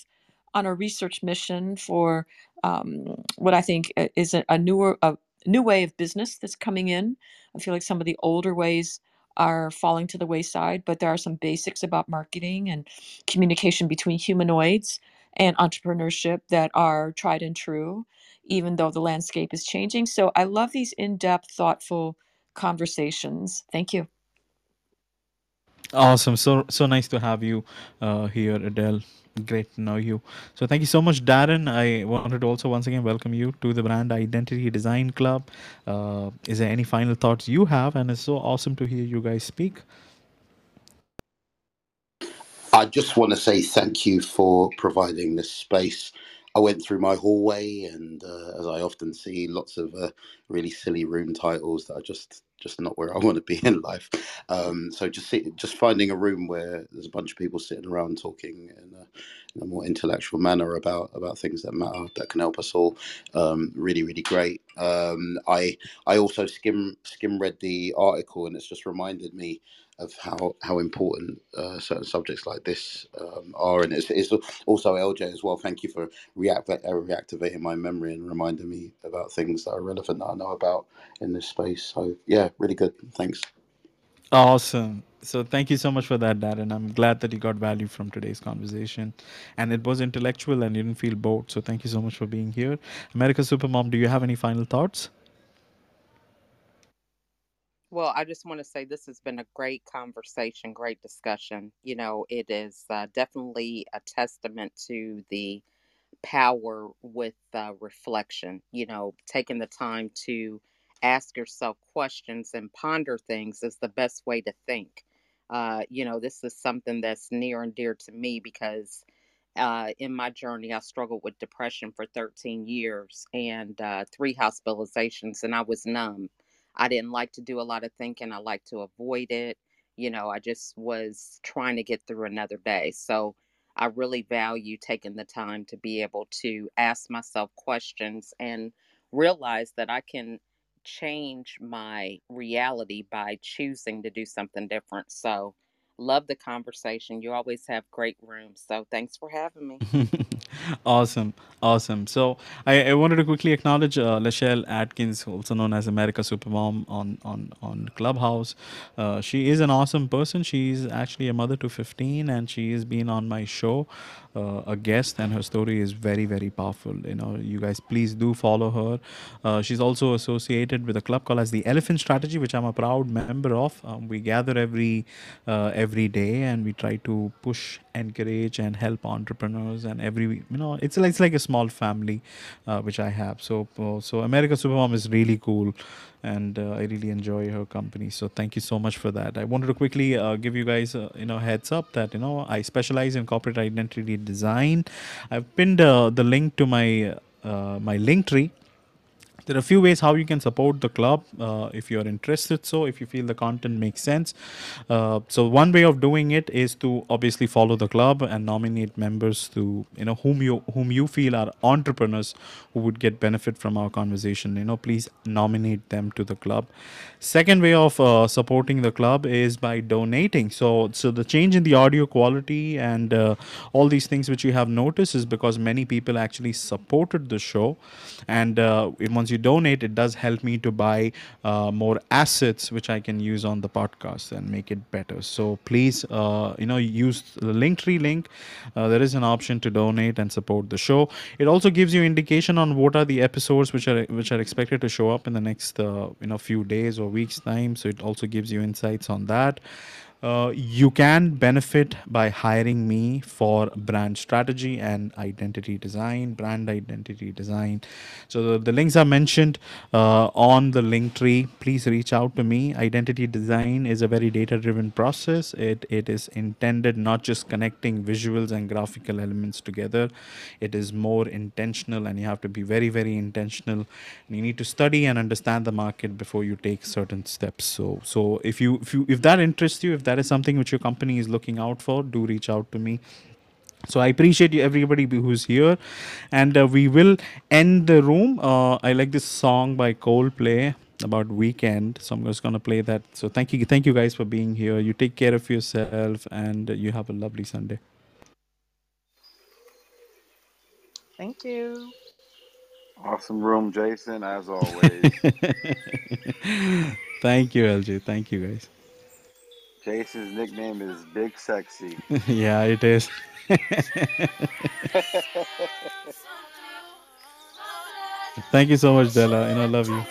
on a research mission for um, what I think is a, a newer, a new way of business that's coming in. I feel like some of the older ways are falling to the wayside, but there are some basics about marketing and communication between humanoids and entrepreneurship that are tried and true, even though the landscape is changing. So I love these in depth, thoughtful conversations. Thank you. Awesome. So so nice to have you uh, here, Adele. Great to know you. So thank you so much, Darren. I wanted to also once again welcome you to the Brand Identity Design Club. Uh, is there any final thoughts you have? And it's so awesome to hear you guys speak. I just want to say thank you for providing this space. I went through my hallway, and uh, as I often see, lots of uh, really silly room titles that are just just not where I want to be in life. Um, so just see, just finding a room where there's a bunch of people sitting around talking in a, in a more intellectual manner about about things that matter that can help us all. Um, really, really great. Um, I I also skim skim read the article, and it's just reminded me of how how important uh, certain subjects like this um, are, and it's, it's also LJ as well. Thank you for react uh, reactivating my memory and reminding me about things that are relevant that I know about in this space. So yeah, really good. Thanks. Awesome. So thank you so much for that, Darren. I'm glad that you got value from today's conversation, and it was intellectual and you didn't feel bored. So thank you so much for being here, America Supermom. Do you have any final thoughts? Well, I just want to say this has been a great conversation, great discussion. You know, it is uh, definitely a testament to the power with uh, reflection, you know, taking the time to ask yourself questions and ponder things is the best way to think. Uh, you know, this is something that's near and dear to me because uh, in my journey, I struggled with depression for 13 years and uh, three hospitalizations, and I was numb. I didn't like to do a lot of thinking, I like to avoid it. You know, I just was trying to get through another day. So, I really value taking the time to be able to ask myself questions and realize that I can change my reality by choosing to do something different. So, love the conversation. You always have great rooms. So, thanks for having me. awesome, awesome. So I, I wanted to quickly acknowledge uh, Lachelle Atkins, also known as America Supermom on on on Clubhouse. Uh, she is an awesome person. She's actually a mother to 15, and she has been on my show, uh, a guest, and her story is very very powerful. You know, you guys please do follow her. Uh, she's also associated with a club called as the Elephant Strategy, which I'm a proud member of. Um, we gather every uh, every day, and we try to push, encourage, and help entrepreneurs and every you know it's like it's like a small family uh, which i have so uh, so america supermom is really cool and uh, i really enjoy her company so thank you so much for that i wanted to quickly uh, give you guys uh, you know heads up that you know i specialize in corporate identity design. I've pinned uh, the link to my uh, my link tree there are a few ways how you can support the club uh, if you're interested so if you feel the content makes sense. Uh, so one way of doing it is to obviously follow the club and nominate members to you know whom you whom you feel are entrepreneurs who would get benefit from our conversation. You know please nominate them to the club. Second way of uh, supporting the club is by donating. So so the change in the audio quality and uh, all these things which you have noticed is because many people actually supported the show. And uh, once you donate, it does help me to buy uh, more assets which I can use on the podcast and make it better. So please, uh, you know, use the Linktree link. Uh, there is an option to donate and support the show. It also gives you indication on what are the episodes which are which are expected to show up in the next uh, you know few days or weeks time. So it also gives you insights on that. Uh, you can benefit by hiring me for brand strategy and identity design, brand identity design. So the, the links are mentioned uh, on the link tree. Please reach out to me. Identity design is a very data driven process. It, it is intended not just connecting visuals and graphical elements together, it is more intentional, and you have to be very, very intentional. You need to study and understand the market before you take certain steps. So, so if you if you if that interests you, if that is something which your company is looking out for, do reach out to me. So I appreciate you, everybody who's here, and uh, we will end the room. Uh, I like this song by Coldplay about weekend, so I'm just gonna play that. So thank you, thank you guys for being here. You take care of yourself, and you have a lovely Sunday. Thank you. Awesome room, Jaison, as always. thank you, LJ. Thank you, guys. Jaison's nickname is Big Sexy. yeah, it is. Thank you so much, Dela, and I love you.